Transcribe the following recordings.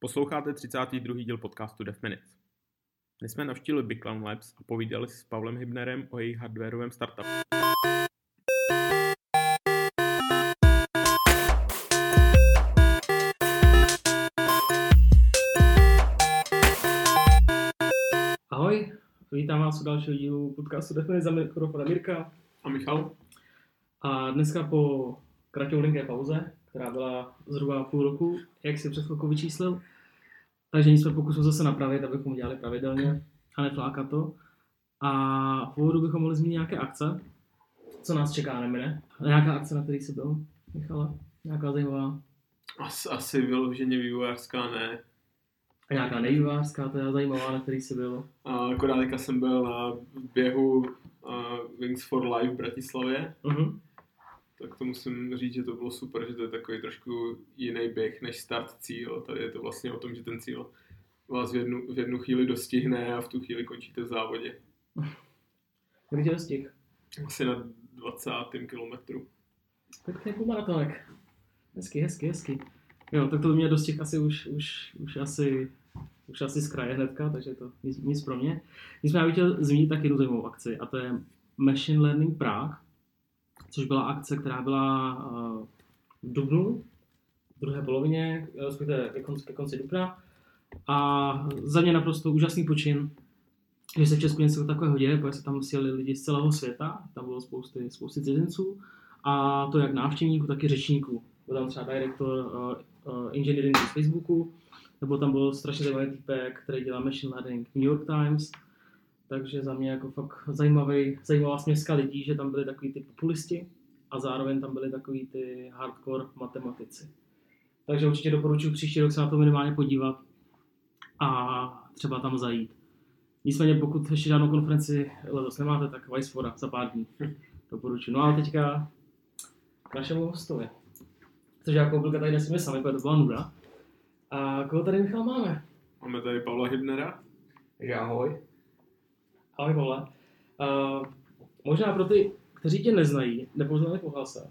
Posloucháte 32. díl podcastu Dev Minutes. Dnes jsme navštívili Biglan Labs a povídali si s Pavlem Hybnerem o jejich hardwareovém startupu. Ahoj, vítám vás u dalšího dílu podcastu Dev Minutes za mikrofon Mirka. A Michal? A dneska po kratoulinké pauze, která byla zhruba půl roku, jak si před chvilkou vyčíslil, takže nic jsme pokusili zase napravit, abychom dělali pravidelně a neflákat to. A v úvodu bychom mohli zmínit nějaké akce, co nás čeká, nemine. Nějaká akce, na který jsi byl, Michale? Nějaká zajímavá? Asi, asi vyloženě vývojářská ne. A nějaká nejvývářská, to je zajímavá, na který jsi byl. A akorát jsem byl na běhu uh, Wings for Life v Bratislavě. Uh-huh. Tak to musím říct, že to bylo super, že to je takový trošku jiný běh než start cíl. Tady je to vlastně o tom, že ten cíl vás v jednu, v jednu chvíli dostihne a v tu chvíli končíte v závodě. Kdy tě dostih? Asi na 20. kilometru. Pěkný půlmaratonek. Hezky, hezky, hezky. Jo, tak to mě dostih asi už, už, už asi už asi z kraje hnedka, takže to nic, nic pro mě. Nicméně bych chtěl zmínit tak jednu zajímavou akci a to je Machine Learning Prague, což byla akce, která byla uh, v dubnu, v druhé polovině, respektive ke konci, ke konci dubna. A za mě naprosto úžasný počin, že se v Česku něco takového děje, protože se tam sjeli lidi z celého světa, tam bylo spousty, spousty cizinců, a to jak návštěvníků, tak i řečníků. Byl tam třeba direktor uh, uh, engineeringu z Facebooku, nebo tam byl strašně zajímavý týpek, který dělá machine learning New York Times, takže za mě jako fakt zajímavý, zajímavá směska lidí, že tam byli takový ty populisti a zároveň tam byli takový ty hardcore matematici. Takže určitě doporučuji příští rok se na to minimálně podívat a třeba tam zajít. Nicméně pokud ještě žádnou konferenci letos nemáte, tak Vicefora za pár dní. Doporučuji. No a teďka k našemu hostovi. Což jako byl tady nesmíme sami, protože to byla nuda. A koho tady Michal máme? Máme tady Pavla Hybnera. Takže ahoj. Ahoj Pavle. Uh, možná pro ty, kteří tě neznají, nepoznali po hlase,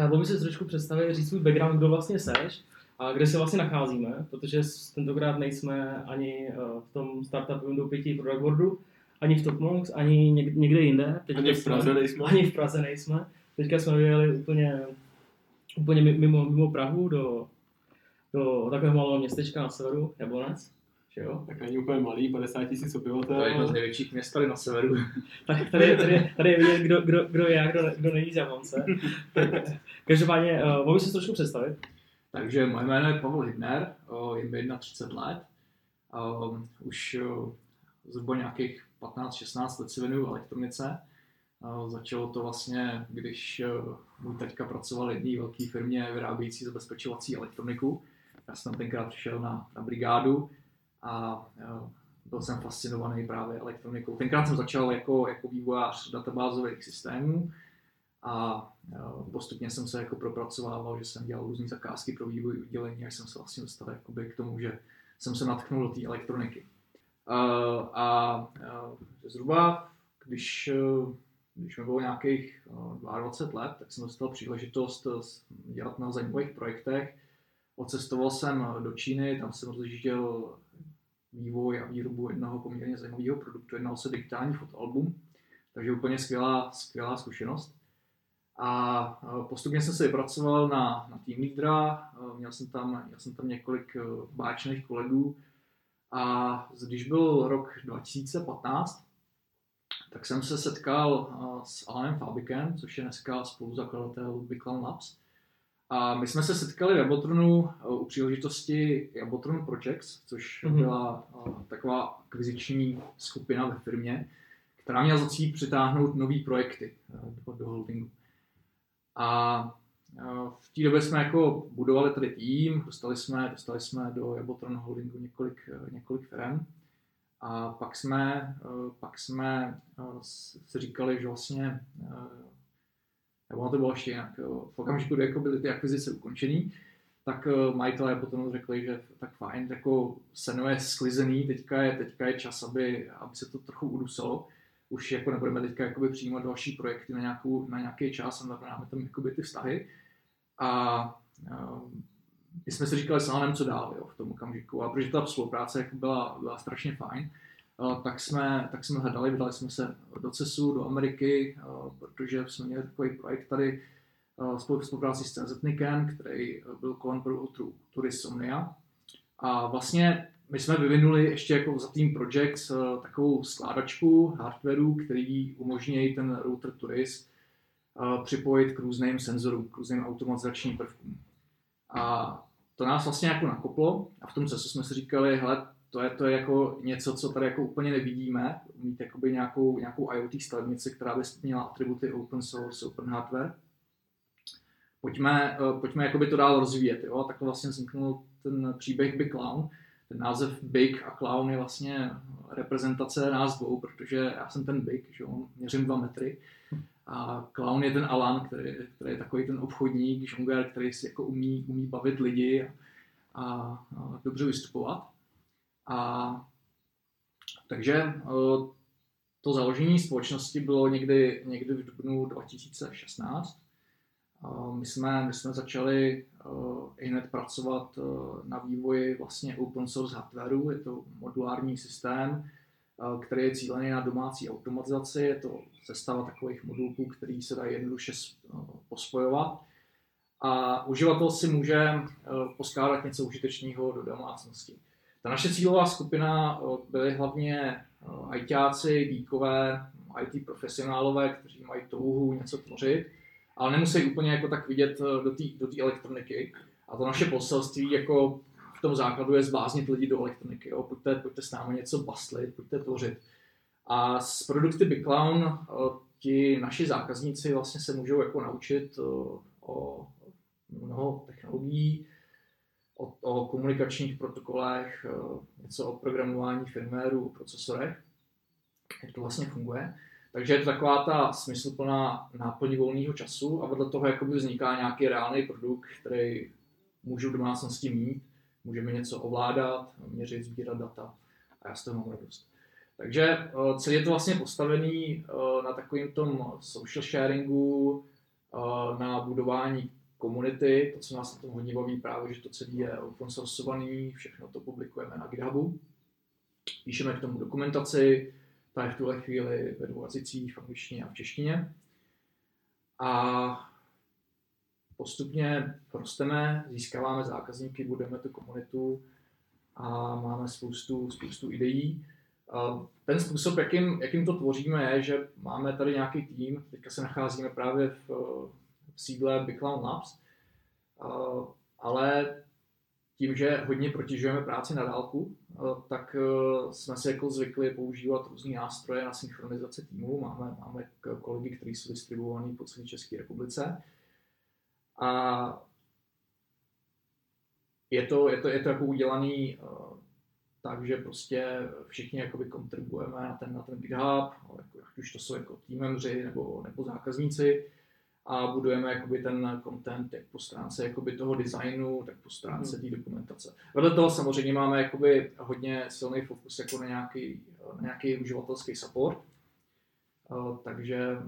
mohl by si trošku představit, říct svůj background, kdo vlastně seš a kde se vlastně nacházíme, protože tentokrát nejsme ani v tom startupu Windows 5 product boardu, ani v Topmonks, ani někde jinde. Teď ani v Praze jsme, nejsme. Ani v Praze nejsme. Teďka jsme vyjeli úplně, úplně mimo, mimo Prahu do, do takového malého městečka na severu, Jablonec. Že jo? Tak není úplně malý, 50 tisíc obyvatel. To je jedno z největších měst tady na severu. tak tady, tady, tady je vidět, kdo, kdo, kdo je a kdo, kdo není z Jablonce. Každopádně, uh, mohu si trošku představit? Takže moje jméno je Pavel Hybner, je mi 31 let. Um, už uh, zhruba nějakých 15-16 let si věnuju elektronice. Uh, začalo to vlastně, když uh, můj teďka pracoval v jedné velké firmě vyrábějící zabezpečovací elektroniku. Já jsem tenkrát přišel na, na brigádu a byl jsem fascinovaný právě elektronikou. Tenkrát jsem začal jako, jako vývojář databázových systémů a postupně jsem se jako propracovával, že jsem dělal různé zakázky pro vývoj udělení, až jsem se vlastně dostal jakoby k tomu, že jsem se natknul do té elektroniky. A, a zhruba, když, když mi bylo nějakých 22 let, tak jsem dostal příležitost dělat na zajímavých projektech. Odcestoval jsem do Číny, tam jsem rozjížděl vývoj a výrobu jednoho poměrně zajímavého produktu. Jednalo se digitální fotoalbum, takže úplně skvělá, skvělá zkušenost. A postupně jsem se vypracoval na, na tým lídra, měl jsem tam, měl jsem tam několik báčných kolegů a když byl rok 2015, tak jsem se setkal s Alanem Fabikem, což je dneska spoluzakladatel Biglan Labs. A my jsme se setkali v Jabotronu u příležitosti Jabotron Projects, což mm-hmm. byla taková akviziční skupina ve firmě, která měla za cíl přitáhnout nové projekty do, do holdingu. A v té době jsme jako budovali tady tým, dostali jsme, dostali jsme do Jabotron Holdingu několik, několik firm. A pak jsme, pak jsme si říkali, že vlastně, nebo to bylo ještě jinak, v okamžiku, kdy jako byly ty akvizice ukončený, tak majitelé potom řekli, že tak fajn, jako seno je sklizený, teďka je, teďka je čas, aby, aby se to trochu udusalo už jako nebudeme teďka jakoby přijímat další projekty na, nějakou, na nějaký čas a navrháme tam jakoby ty vztahy. A, a my jsme si říkali s co dál jo, v tom okamžiku. A protože ta spolupráce jako byla, byla strašně fajn, tak jsme, tak jsme hledali, vydali jsme se do CESu, do Ameriky, protože jsme měli takový projekt tady spolu v spolupráci s CZNIKem, který byl kolem produktu Turisomnia. A vlastně my jsme vyvinuli ještě jako za Team Projects takovou skládačku hardwareu, který umožní ten router Turis připojit k různým senzorům, k různým automatizačním prvkům. A to nás vlastně jako nakoplo a v tom CESu jsme si říkali, hele, to je, to je jako něco, co tady jako úplně nevidíme, mít jakoby nějakou, nějakou IoT stavebnici, která by měla atributy open source, open hardware. Pojďme, uh, pojďme jakoby to dál rozvíjet. Jo? Tak to vlastně vzniknul ten příběh Big Clown. Ten název Big a Clown je vlastně reprezentace nás dvou, protože já jsem ten Big, že on měřím dva metry. A Clown je ten Alan, který, který je takový ten obchodník, žongler, který si jako umí, umí bavit lidi a, a dobře vystupovat. A takže to založení společnosti bylo někdy, někdy v dubnu 2016. My jsme, my jsme začali i hned pracovat na vývoji vlastně open source hardwareu, je to modulární systém, který je cílený na domácí automatizaci, je to sestava takových modulků, který se dají jednoduše pospojovat. A uživatel si může poskládat něco užitečného do domácnosti. Ta naše cílová skupina byly hlavně ITáci, geekové, IT profesionálové, kteří mají touhu něco tvořit, ale nemusí úplně jako tak vidět do té elektroniky. A to naše poselství jako v tom základu je zbláznit lidi do elektroniky. Jo. Pojďte, pojďte s námi něco baslit, pojďte tvořit. A s produkty Big Clown ti naši zákazníci vlastně se můžou jako naučit o mnoho technologií, o, o komunikačních protokolech, eh, něco o programování firmwareu, o procesorech, jak to vlastně funguje. Takže je to taková ta smysluplná náplň volného času a vedle toho jakoby vzniká nějaký reálný produkt, který můžu v domácnosti mít, můžeme něco ovládat, měřit, sbírat data a já z toho mám radost. Takže eh, celý je to vlastně postavený eh, na takovým tom social sharingu, na budování komunity, to, co nás na tom hodně baví právě, že to celé je open sourceovaný, všechno to publikujeme na GitHubu. Píšeme k tomu dokumentaci, ta je v tuhle chvíli ve dvou jazycích, v angličtině a v češtině. A postupně rosteme, získáváme zákazníky, budeme tu komunitu a máme spoustu, spoustu ideí. Ten způsob, jakým, jakým to tvoříme, je, že máme tady nějaký tým, teďka se nacházíme právě v v sídle Big Cloud Labs, ale tím, že hodně protěžujeme práci na dálku, tak e, jsme si jako zvykli používat různé nástroje na synchronizaci týmu. Máme, máme kolegy, kteří jsou distribuovaní po celé České republice. A je to, je to, je to jako udělaný uh, tak, že prostě všichni jakoby kontribuujeme na ten, na ten GitHub, jako, ať už to jsou jako membři nebo, nebo zákazníci a budujeme jakoby ten content jak po stránce jakoby toho designu, tak po stránce hmm. té dokumentace. Vedle toho samozřejmě máme jakoby hodně silný fokus jako na nějaký, na nějaký uživatelský support, takže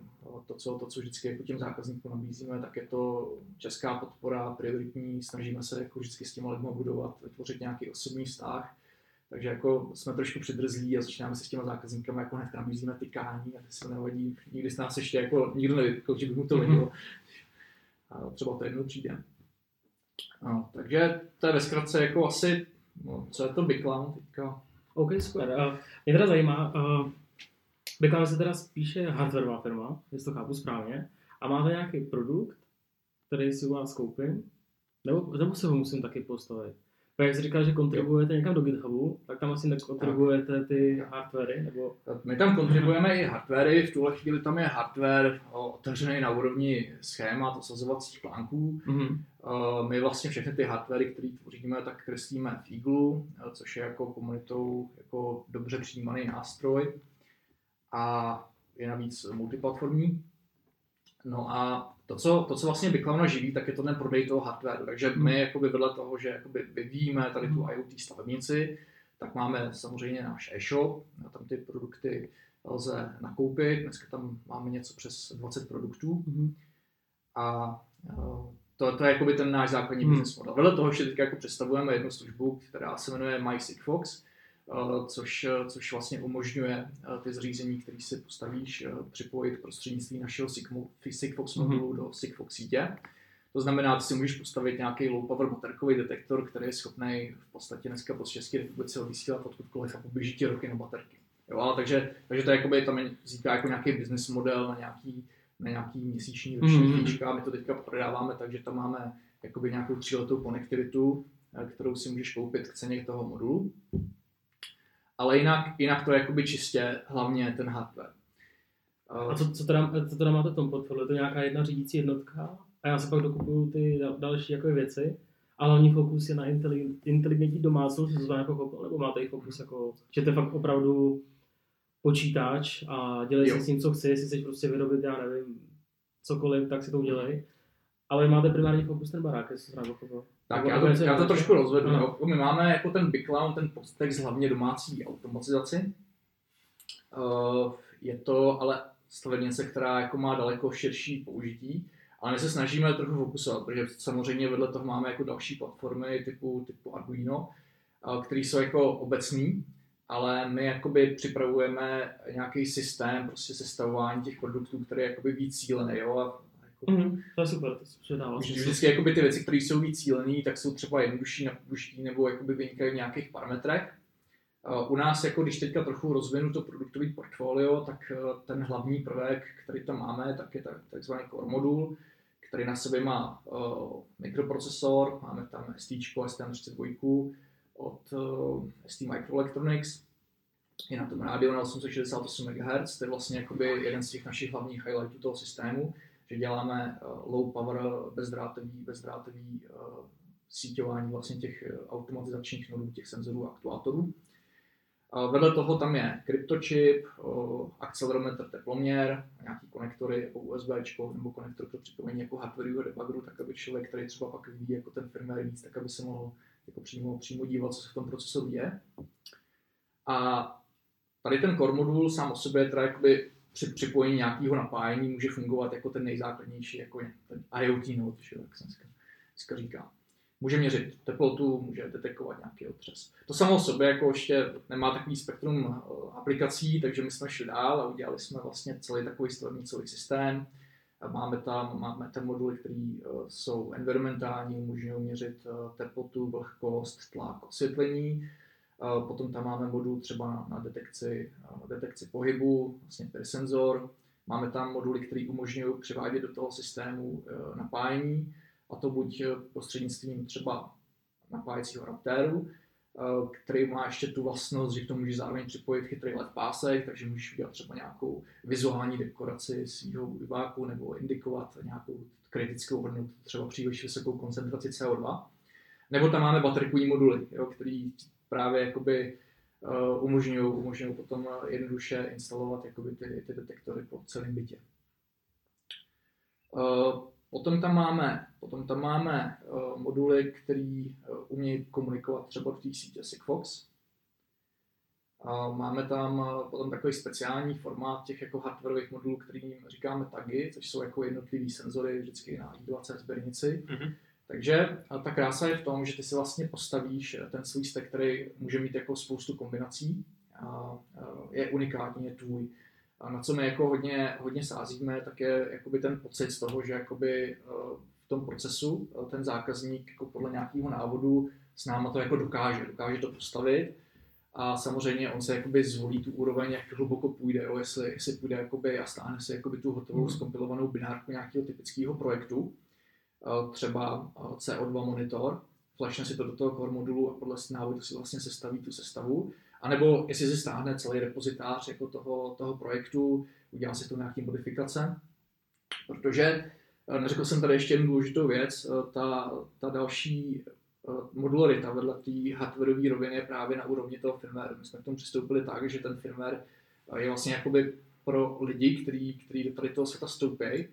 to co, to, co vždycky jako těm zákazníkům nabízíme, tak je to česká podpora, prioritní, snažíme se jako vždycky s těma lidmi budovat, vytvořit nějaký osobní vztah, takže jako jsme trošku přidrzlí a začínáme se s těma zákazníkama jako hned nabízíme tykání a ty se nevadí. Nikdy z nás ještě jako nikdo nevypkl, že by mu to vadilo. A třeba to jednou přijde. No, takže to je ve zkratce jako asi, no, co je to Big Clown teďka. OK, super. Uh, mě teda zajímá, uh, Big Clown se teda spíše hardwareová firma, jestli to chápu správně, a máte nějaký produkt, který si u vás koupím, nebo, nebo se ho musím taky postavit? Jak jsi říkal, že kontribuujete někam do GitHubu, tak tam asi nekontribuujete ty hardwary? Nebo... My tam kontribuujeme i hardwary, v tuhle chvíli tam je hardware otevřený na úrovni schémat, osazovacích plánků. Mm-hmm. My vlastně všechny ty hardwary, které tvoříme, tak kreslíme v Eagle, což je jako komunitou jako dobře přijímaný nástroj a je navíc multiplatformní. No a to, co, to, co vlastně Biclavna živí, tak je to ten prodej toho hardwareu. Takže my hmm. jakoby vedle toho, že jakoby vyvíjíme tady tu hmm. IoT stavebnici, tak máme samozřejmě náš e-shop, tam ty produkty lze nakoupit. Dneska tam máme něco přes 20 produktů. Mm. A to, to je jakoby ten náš základní Hmm. business model. Vedle toho ještě teď jako představujeme jednu službu, která se jmenuje MySigfox, eh, což, eh, což vlastně umožňuje eh, ty zařízení, které si postavíš, eh, připojit prostřednictvím našeho Sigfox Mhm. modulu do Sigfox sítě. To znamená, ty si můžeš postavit nějaký low power baterkový detektor, který je schopný v podstatě dneska po České republice odvysílat odkudkoliv a poběží ti roky na baterky. Jo, ale takže, takže to je jakoby, tam vzniká jako nějaký business model na nějaký, na nějaký měsíční roční Mhm. mm. fíčka. My to teďka prodáváme, takže tam máme jakoby nějakou tříletou konektivitu, eh, kterou si můžeš koupit k ceně toho modulu. Ale jinak, jinak to je jakoby čistě hlavně ten hardware. A co, co, teda, co teda máte v tom portfoliu? Je to nějaká jedna řídící jednotka a já si pak dokupuju ty dal- další jako věci. A hlavní fokus je na inteli- inteligentní domácnost, to znamená jako chopil, nebo máte i fokus jako, že to je fakt opravdu počítač a dělej Jo. si s tím, co chci, jestli chceš prostě vyrobit, já nevím, cokoliv, tak si to udělej. Ale máte primární fokus ten barák, jestli jsem pochopil. Tak já to, já to trošku rozvedu. Jo. My máme jako ten Big Clown, ten podtext hlavně domácí automatizaci. Uh, je to ale stavebnice, která jako má daleko širší použití, ale my se snažíme trochu fokusovat, protože samozřejmě vedle toho máme jako další platformy typu, typu Arduino, uh, které jsou jako obecný, ale my jakoby připravujeme nějaký systém prostě sestavování těch produktů, který je jakoby víc cílený, jo, a jako Mhm, to je super, to se dává smysl. Vždycky jakoby ty věci, které jsou víc cílené, tak jsou třeba jednodušší, napuští nebo jakoby vynikají v nějakých parametrech. U nás, jako když teďka trochu rozvinu to produktový portfolio, tak uh, ten hlavní prvek, který tam máme, tak je tak- takzvaný core modul, který na sobě má uh, mikroprocesor, máme tam ST, STM32 od uh, ST Microelectronics, je na tom rádio na 868 MHz, to je vlastně jakoby jeden z těch našich hlavních highlightů toho systému, že děláme uh, low power bezdrátový, bezdrátový uh, síťování vlastně těch automatizačních nodů, těch senzorů a aktuátorů. Vedle toho tam je kryptočip, akcelerometr teploměr, nějaký konektory jako USB nebo konektor pro připojení jako hardwareového debuggeru, tak aby člověk, který třeba pak ví jako ten firmware víc, tak aby se mohl jako přímo, přímo dívat, co se v tom procesoru děje. A tady ten core modul sám o sobě teda jakoby při připojení nějakého napájení může fungovat jako ten nejzákladnější, jako je ten IoT node, že, jak se dneska, dneska říká. Může měřit teplotu, může detekovat nějaký otřes. To samo o sobě jako ještě nemá takový spektrum eh, aplikací, takže my jsme šli dál a udělali jsme vlastně celý takový stavebnicový systém. A Máme tam, máme tam moduly, které uh, jsou environmentální, umožňují měřit uh, teplotu, vlhkost, tlak, osvětlení. Potom tam máme modul třeba na, detekci, detekci pohybu, vlastně peer senzor. Máme tam moduly, které umožňují převádět do toho systému uh, napájení, a to buď eh, prostřednictvím třeba napájecího raptéru, eh, který má ještě tu vlastnost, že k tomu může zároveň připojit chytrý LED pásek, takže můžeš udělat třeba nějakou vizuální dekoraci svého diváku nebo indikovat nějakou kritickou hodnotu, třeba příliš vysokou koncentraci CO2. Nebo tam máme baterkový moduly, jo, který právě jakoby uh, umožňují umožňují potom eh, jednoduše instalovat jakoby ty, ty detektory po celém bytě. Uh, Potom tam máme, potom tam máme moduly, které umějí komunikovat třeba do té sítě Sigfox. Máme tam potom takový speciální formát těch jako hardwareových modulů, kterým říkáme tagy, což jsou jako jednotlivý senzory vždycky na I20 sběrnici. Mhm. Takže a ta krása je v tom, že ty si vlastně postavíš eh, ten svůj stack, který může mít jako spoustu kombinací. A, a je unikátní, je tvůj. A na co my jako hodně, hodně sázíme, tak je jakoby ten pocit z toho, že jakoby eh, v tom procesu eh, ten zákazník jako podle nějakého návodu s náma to jako dokáže, dokáže to postavit a samozřejmě on se jakoby zvolí tu úroveň, jak hluboko půjde, jo, jestli, jestli půjde jakoby a stáhne si jakoby tu hotovou Mhm. skompilovanou binárku nějakého typického projektu, eh, třeba eh, CO2 monitor, flashne si to do toho core modulu a podle návodu si vlastně sestaví tu sestavu, a nebo jestli si stáhne celý repozitář jako toho, toho projektu, udělá si to nějaký modifikace, protože eh, neřekl jsem tady ještě jednu důležitou věc, eh, ta, ta další eh, modularita vedle té hardwareové roviny je právě na úrovni toho firmware. My jsme k tomu přistoupili tak, že ten firmware je vlastně jakoby pro lidi, kteří do tady toho světa stoupí,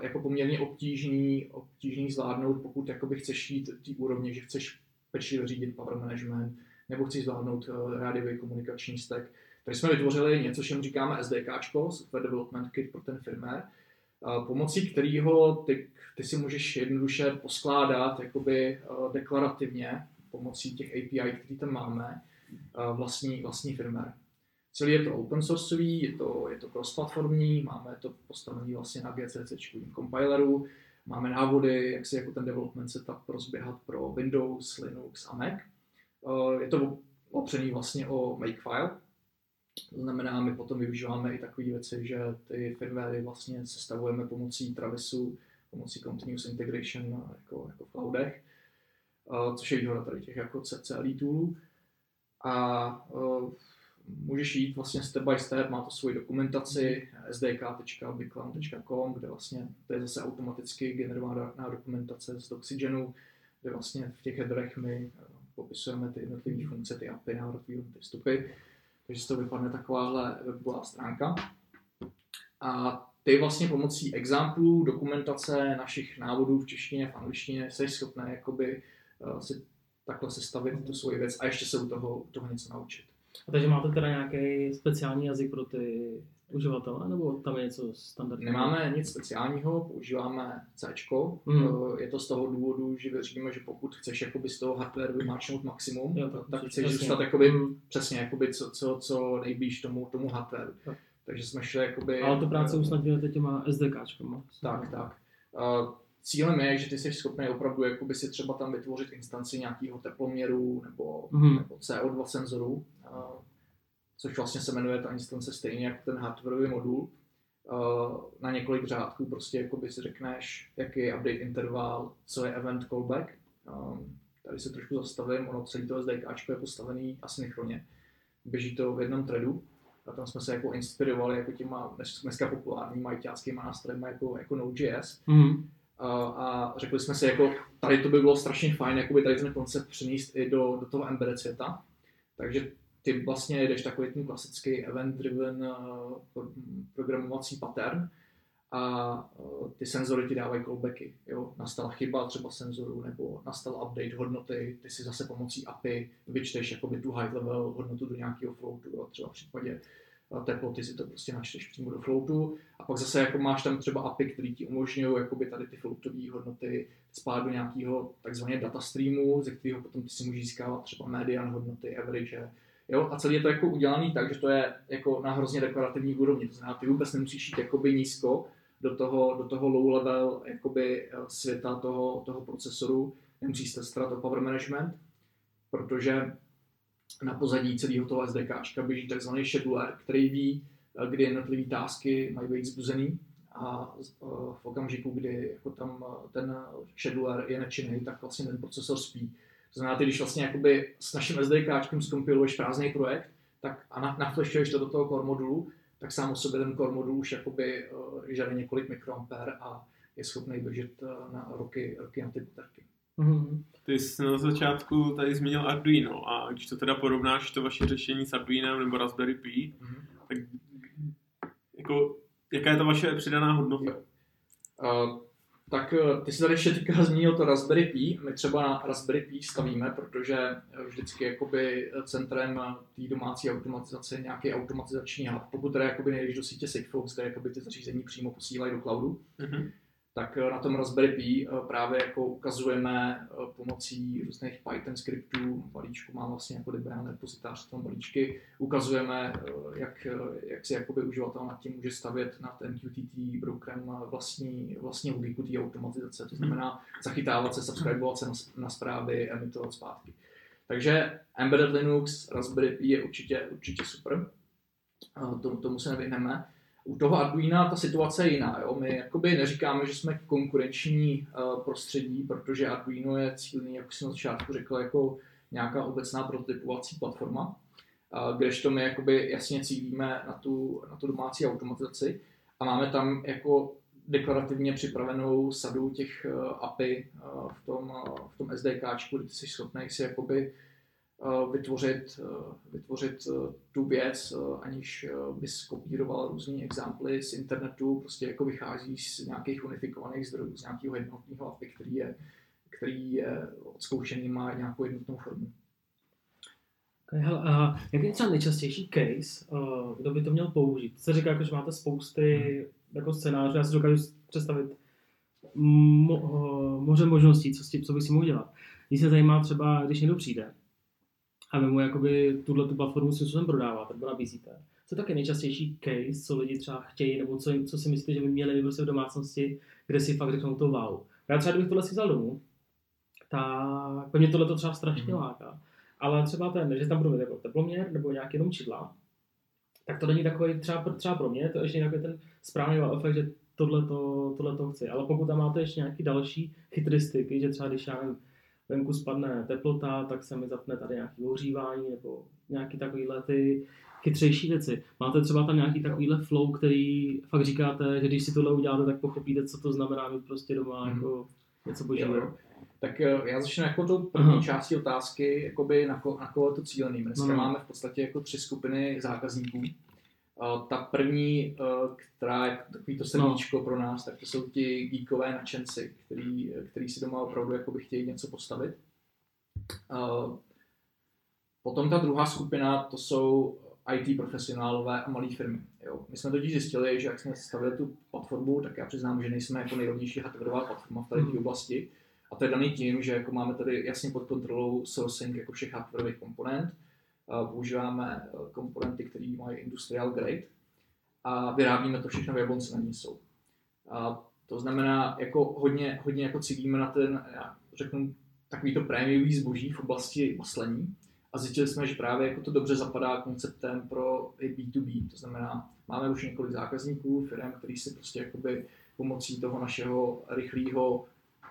jako poměrně obtížný, obtížný zvládnout, pokud jakoby chceš jít té úrovně, že chceš pečlivě řídit power management, nebo chceš zvládnout uh, rádiový komunikační stack. Takže jsme vytvořili něco, čemu říkáme SDK, Software Development Kit pro ten firmware, pomocí kterého ty, ty si můžeš jednoduše poskládat jakoby deklarativně pomocí těch API, které tam máme, vlastní, vlastní firmware. Celý je to open sourceový, je to, je to cross-platformní, máme to postavené vlastně na GCC compileru, máme návody, jak si jako ten development setup rozběhat pro Windows, Linux a Mac. Je to opřený vlastně o Makefile, to znamená, my potom využíváme i takové věci, že ty firmwary vlastně sestavujeme pomocí Travisu, pomocí Continuous Integration jako, jako v cloudech, což je výhoda tady těch jako CLI toolů. A můžeš jít vlastně step by step, má to svoji dokumentaci sdk.bigcloud.com, kde vlastně to je zase automaticky generovaná dokumentace z Oxygenu, kde vlastně v těch headerech my popisujeme ty jednotlivé funkce, ty API, návratový ty vstupy takže z toho vypadne takováhle webová stránka. A ty vlastně pomocí examplů, dokumentace našich návodů v češtině, v angličtině, jsi schopný jakoby uh, si takhle sestavit tu svoji věc a ještě se u toho, u toho něco naučit. A takže máte teda nějaký speciální jazyk pro ty uživatele, nebo tam je něco standardního? Nemáme nic speciálního, používáme C. Mm. Je to z toho důvodu, že věříme, že pokud chceš jakoby z toho hardware vymáčnout maximum, jo, tak, tak chceš zůstat jakoby, mm. přesně jakoby co, co, co nejblíž tomu, tomu hardware. Tak. Takže jsme šli jakoby... Ale to práce usnadňujete těma SDKčkama. Tak, tak. Uh, cílem je, že ty jsi schopný opravdu jakoby si třeba tam vytvořit instanci nějakého teploměru nebo, mm. nebo CO2 senzoru. Což vlastně se jmenuje ta instance stejně jako ten hardwareový modul, na několik řádků prostě jako by si řekneš, jaký je update interval, co je event callback. Tady se trošku zastavím, ono celý to SDK je postavený asynchronně. Běží to v jednom threadu, a tam jsme se jako inspirovali jako těma dneska populárníma ajťáckýma nástrojema jako, jako Node.js. Mm. A, a, řekli jsme si, jako tady to by bylo strašně fajn, jakoby tady ten koncept přenést i do, do toho embedded světa. Takže ty vlastně jdeš takový ten klasický event-driven uh, programovací pattern a uh, ty senzory ti dávají callbacky. Jo? Nastala chyba třeba senzoru nebo nastal update hodnoty, ty si zase pomocí API vyčteš jakoby tu high level hodnotu do nějakého floatu, jo? třeba v případě uh, teploty si to prostě načteš přímo do floatu a pak zase jako máš tam třeba API, který ti umožňují jakoby tady ty floatové hodnoty spát do nějakého takzvaného data streamu, ze kterého potom ty si můžeš získávat třeba median hodnoty, average, Jo? A celý je to jako udělaný tak, že to je jako na hrozně deklarativní úrovni. To znamená, ty vůbec nemusíš jít jakoby nízko do toho, do toho low level jakoby eh, světa toho, toho procesoru, nemusíš se starat o power management, protože na pozadí celého toho SDK běží tzv. scheduler, který ví, eh, kdy jednotlivé tásky mají být zbuzený a eh, v okamžiku, kdy jako tam ten scheduler je nečinný, tak vlastně ten procesor spí. To znamená, ty když vlastně jakoby s naším SDK zkompiluješ prázdný projekt tak a na, naflešuješ to do toho core modulu, tak sám o sobě ten core modul už jakoby uh, žere několik mikroamper a je schopný běžet uh, na roky, roky na ty baterky. Mm-hmm. Ty jsi na začátku tady zmínil Arduino a když to teda porovnáš to vaše řešení s Arduinem nebo Raspberry Pi, mm-hmm. tak jako, jaká je ta vaše přidaná hodnota? Uh, tak eh, ty jsi tady ještě teďka zmínil to Raspberry Pi. My třeba na Raspberry Pi stavíme, protože vždycky jakoby centrem té domácí automatizace je nějaký automatizační hub. Pokud teda jakoby nejdeš do sítě Sigfox, kde jakoby ty zařízení přímo posílají do cloudu, mm-hmm tak eh, na tom Raspberry Pi eh, právě jako ukazujeme eh, pomocí různých Python skriptů, balíčku má vlastně jako liberální repozitář tom balíčky, ukazujeme, jak, jak si jakoby uživatel nad tím může stavět na ten QTT brokerem vlastní, vlastní logiku té automatizace, to znamená zachytávat se, subscribovat se na, na zprávy, emitovat zpátky. Takže Embedded Linux, Raspberry Pi je určitě, určitě super, tomu, tomu se nevyhneme. U toho Arduina ta situace je jiná. Jo? My jakoby neříkáme, že jsme konkurenční uh, prostředí, protože Arduino je cílený, jak jsem na začátku řekl, jako nějaká obecná prototypovací platforma, uh, kdežto my jakoby jasně cílíme na tu, na tu domácí automatizaci a máme tam jako deklarativně připravenou sadu těch uh, API v tom, v tom SDK, kdy jsi schopný si jakoby Eh, vytvořit, eh, vytvořit eh, tu věc, aniž bys kopíroval různé exemply z internetu, prostě jako vychází z nějakých unifikovaných zdrojů, z nějakého jednotného API, který je, který je odzkoušený, má nějakou jednotnou formu. Hele, a jaký je třeba nejčastější case, kdo by to měl použít? Se říká, jako, že máte spousty hmm. jako scénářů, já si dokážu představit mo, moře možností, co, s tím, co bych si mohl dělat. Když se zajímá třeba, když někdo přijde a vy mu jakoby tuhle tu platformu svým způsobem prodáváte nebo nabízíte. Co je taky nejčastější case, co lidi třeba chtějí, nebo co, co si myslíte, že by měli prostě v domácnosti, kde si fakt řeknou to wow. Já třeba, kdybych tohle si vzal domů, tak mě tohle to třeba strašně hmm. láká. Ale třeba ten, že tam budu mít jako teploměr nebo nějaký jenom čidla, tak to není takový, třeba, třeba pro mě, to je ještě nějaký ten správný efekt, že tohle to chci. Ale pokud tam máte ještě nějaký další chytristiky, že třeba když já nevím, venku spadne teplota, tak se mi zapne tady nějaký ohřívání nebo nějaký takovýhle ty chytřejší věci. Máte třeba tam nějaký takovýhle flow, který fakt říkáte, že když si tohle uděláte, tak pochopíte, co to znamená mít prostě doma mm. jako něco božího. Tak eh, já začnu jako tou první Aha. částí otázky, jakoby na, ko, na koho to cílený. Dneska no. máme v podstatě jako tři skupiny zákazníků. Ta první, uh, která je takový to srdíčko no. pro nás, tak to jsou ti geekové nadšenci, který, který si doma opravdu jakoby chtějí něco postavit. Potom ta druhá skupina, to jsou IT profesionálové a malé firmy. Jo. My jsme totiž zjistili, že jak jsme stavili tu platformu, tak já přiznám, že nejsme jako nejrovnější hardwareová platforma v té hmm. oblasti. A to je daný tím, že jako máme tady jasně pod kontrolou sourcing jako všech hardwareových komponent. Používáme eh, komponenty, které mají industrial grade a vyrábíme to všechno v Jablonci na ní jsou. A to znamená, jako hodně, hodně jako cílíme na ten, já řeknu, takovýto prémiový zboží v oblasti maslení a zjistili jsme, že právě jako to dobře zapadá konceptem pro B2B. To znamená, máme už několik zákazníků, firm, který si prostě jakoby pomocí toho našeho rychlého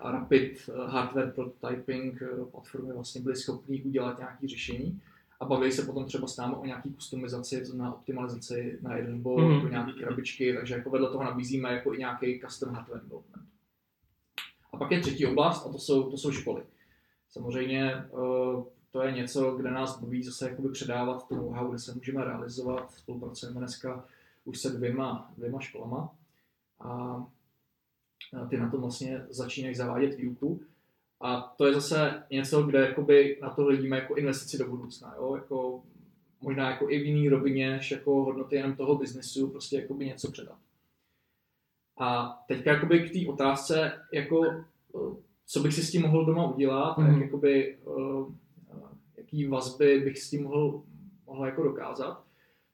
rapid hardware prototyping platformy vlastně byli schopni udělat nějaké řešení a bavili se potom třeba s námi o nějaký kustomizaci, to znamená optimalizaci na jeden bod, mm-hmm. nějaké krabičky, takže jako vedle toho nabízíme jako i nějaký custom hardware development. A pak je třetí oblast a to jsou, to jsou školy. Samozřejmě eh, to je něco, kde nás baví zase jakoby předávat to know-how, kde se můžeme realizovat. Spolupracujeme dneska už se dvěma, dvěma školama a ty na to vlastně začínají zavádět výuku. A to je zase něco, kde jakoby na to vidíme jako investici do budoucna. Jo? Jako, možná jako i v jiný rovině, než jako hodnoty jenom toho biznesu, prostě jakoby něco předat. A teďka jakoby k té otázce, jako, co bych si s tím mohl doma udělat, mm-hmm. jak jakoby, jaký vazby bych s tím mohl, mohl jako dokázat,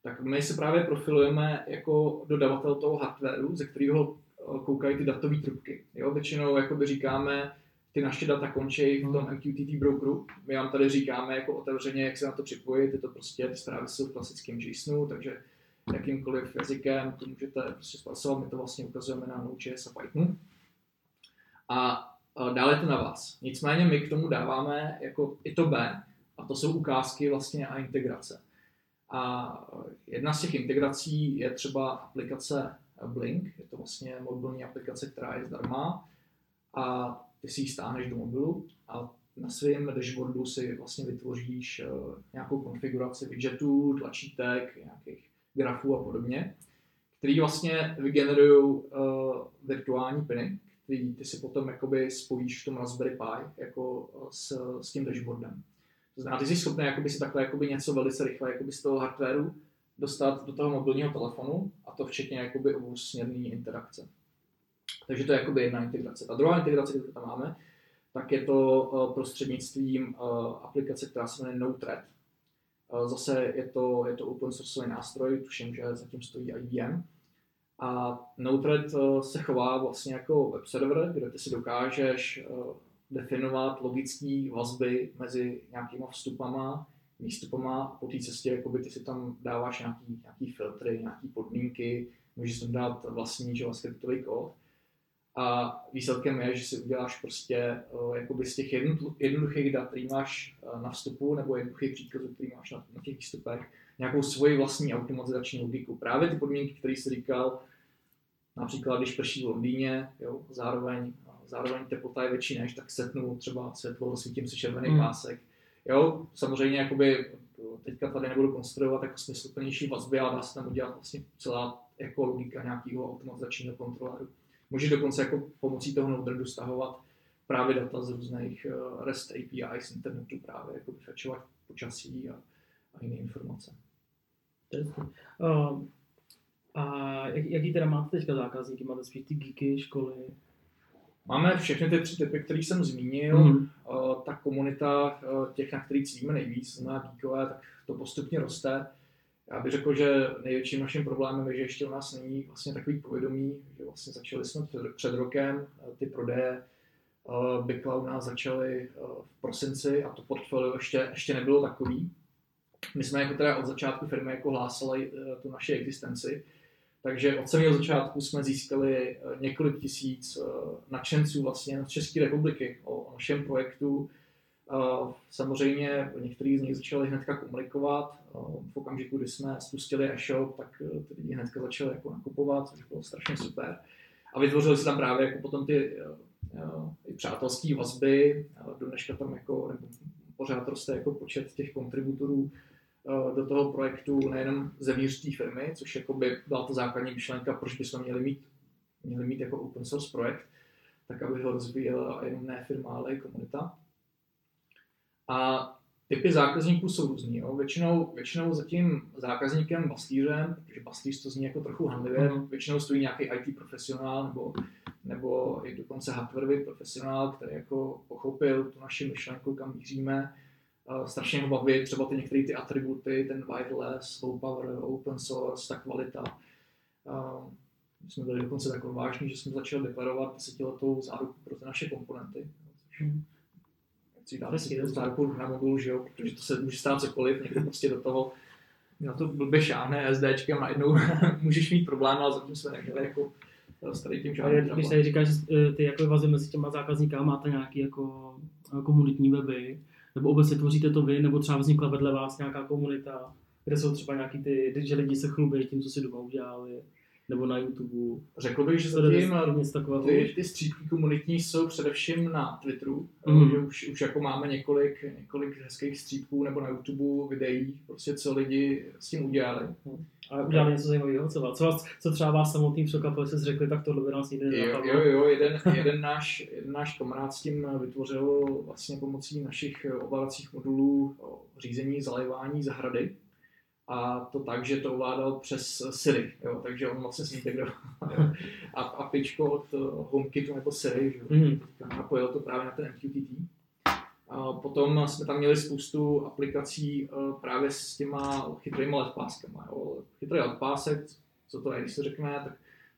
tak my se právě profilujeme jako dodavatel toho hardwareu, ze kterého eh, koukají ty datové trubky. Jo? Většinou jakoby říkáme, ty naše data končí v tom MQTT brokeru. My vám tady říkáme jako otevřeně, jak se na to připojit. Je to prostě, ty zprávy jsou v klasickém JSONu, takže jakýmkoliv jazykem to můžete prostě zpracovat. My to vlastně ukazujeme na Node.js a Pythonu. A dále je to na vás. Nicméně my k tomu dáváme jako i to B, a to jsou ukázky vlastně a integrace. A jedna z těch integrací je třeba aplikace Blink, je to vlastně mobilní aplikace, která je zdarma a ty si ji stáhneš do mobilu a na svém dashboardu si vlastně vytvoříš eh, nějakou konfiguraci widgetů, tlačítek, nějakých grafů a podobně, který vlastně vygenerují uh, virtuální piny, který ty si potom jakoby spojíš v tom Raspberry Pi jako s, s tím dashboardem. To znamená, ty jsi schopný jakoby si takhle jakoby něco velice rychle jakoby z toho hardwareu dostat do toho mobilního telefonu a to včetně jakoby obusměrný interakce. Takže to je jakoby jedna integrace. A druhá integrace, kterou tam máme, tak je to eh, prostřednictvím eh, aplikace, která se jmenuje NoThread. Eh, zase je to, je to open source nástroj, tuším, že zatím stojí IBM. A NoThread se chová vlastně jako web server, kde ty si dokážeš definovat logické vazby mezi nějakýma vstupama, výstupama a po té cestě jakoby ty si tam dáváš nějaký, nějaký filtry, nějaký podmínky, můžeš tam dát vlastní JavaScriptový kód. A výsledkem je, že si uděláš prostě uh, jakoby z těch jednoduchých dat, který máš uh, na vstupu, nebo jednoduchých příkazů, který máš na, na těch výstupech, nějakou svoji vlastní automatizační logiku. Právě ty podmínky, které jsi říkal, například když prší v Londýně, jo, zároveň zároveň teplota je větší než, tak setnu třeba světlo, svítím si červený mm. pásek. Jo, samozřejmě jakoby, teďka tady nebudu konstruovat jako smysluplnější vazby, ale dá se tam udělat vlastně celá jako logika nějakého automatizačního kontroleru. Může dokonce jako pomocí toho node stahovat právě data z různých uh, REST API z internetu, právě jako vyfetchovat počasí a, a jiné informace. Uh, a jak, jaký teda máte teďka zákazníky? Máte spíš ty geeky, školy? Máme všechny ty tři typy, které jsem zmínil. Mm. Uh, ta komunita uh, těch, na který cítíme nejvíc, znamená geekové, tak to postupně roste. Já bych řekl, že největším naším problémem je, že ještě u nás není vlastně takový povědomí, že vlastně začali jsme před, před rokem, ty prodeje uh, Bykla u nás začaly uh, v prosinci a to portfolio ještě, ještě nebylo takový. My jsme jako teda od začátku firmy jako hlásali tu naši existenci, takže od samého začátku jsme získali několik tisíc nadšenců vlastně z České republiky o našem projektu Samozřejmě některý z nich začali hnedka komunikovat. V okamžiku, kdy jsme spustili e-shop, tak eh, ty lidi hnedka začali jako nakupovat, což bylo strašně super. A vytvořili se tam právě jako potom ty eh, eh, přátelské vazby. Do dneška tam jako, nebo pořád roste jako počet těch kontributorů do toho projektu nejenom zevnitř té firmy, což jako by byla ta základní myšlenka, proč bychom měli mít, měli mít jako open source projekt, tak aby ho rozvíjela jenom ne firma, ale i komunita. A typy zákazníků jsou různý. Jo. Většinou, většinou za tím zákazníkem, bastýřem, protože bastýř to zní jako trochu handlivě, mm. většinou stojí nějaký IT profesionál nebo, nebo i dokonce hardwareový profesionál, který jako pochopil tu naši myšlenku, kam míříme. Strašně ho baví třeba ty některé ty atributy, ten wireless, low power, open source, ta kvalita. My jsme byli dokonce tak vážní, že jsme začali deklarovat desetiletou záruku pro ty naše komponenty. Což, mm si dát si stárku na mobilu, že jo, protože to se může stát cokoliv, někdo prostě do toho na to blbě šáhne SDčkem a najednou můžeš mít problém, ale zatím jsme neměli jako s tady tím žádným Když tady říkáš, že eh, ty jako vazby mezi těma zákazníky máte nějaký jako eh, komunitní weby, nebo obecně tvoříte to vy, nebo třeba vznikla vedle vás nějaká komunita, kde jsou třeba nějaký ty, že lidi se chlubí tím, co si doma udělali nebo na YouTube. Řekl bych, že zatím ty, ty střípky komunitní jsou především na Twitteru, mm. že už, už jako máme několik, několik hezkých střípků nebo na YouTube videí, prostě co lidi s tím udělali. Mm. A udělali něco zajímavého, co, co, vás, co třeba vás samotný překvapilo, jste řekli, tak tohle by nás nikdy nenapadlo. Jo, jo, jeden, jeden, náš, jeden náš kamarád s tím vytvořil vlastně pomocí našich ovládacích modulů řízení zalejvání zahrady, a to tak, že to ovládal přes Siri, jo, takže on vlastně zintegroval a apičko od HomeKitu nebo Siri, že mm. napojil to právě na ten MQTT. A potom jsme tam měli spoustu aplikací uh, právě s těma chytrými ledpáskama. Jo. Chytrý ledpásek, co to je, když se řekne, tak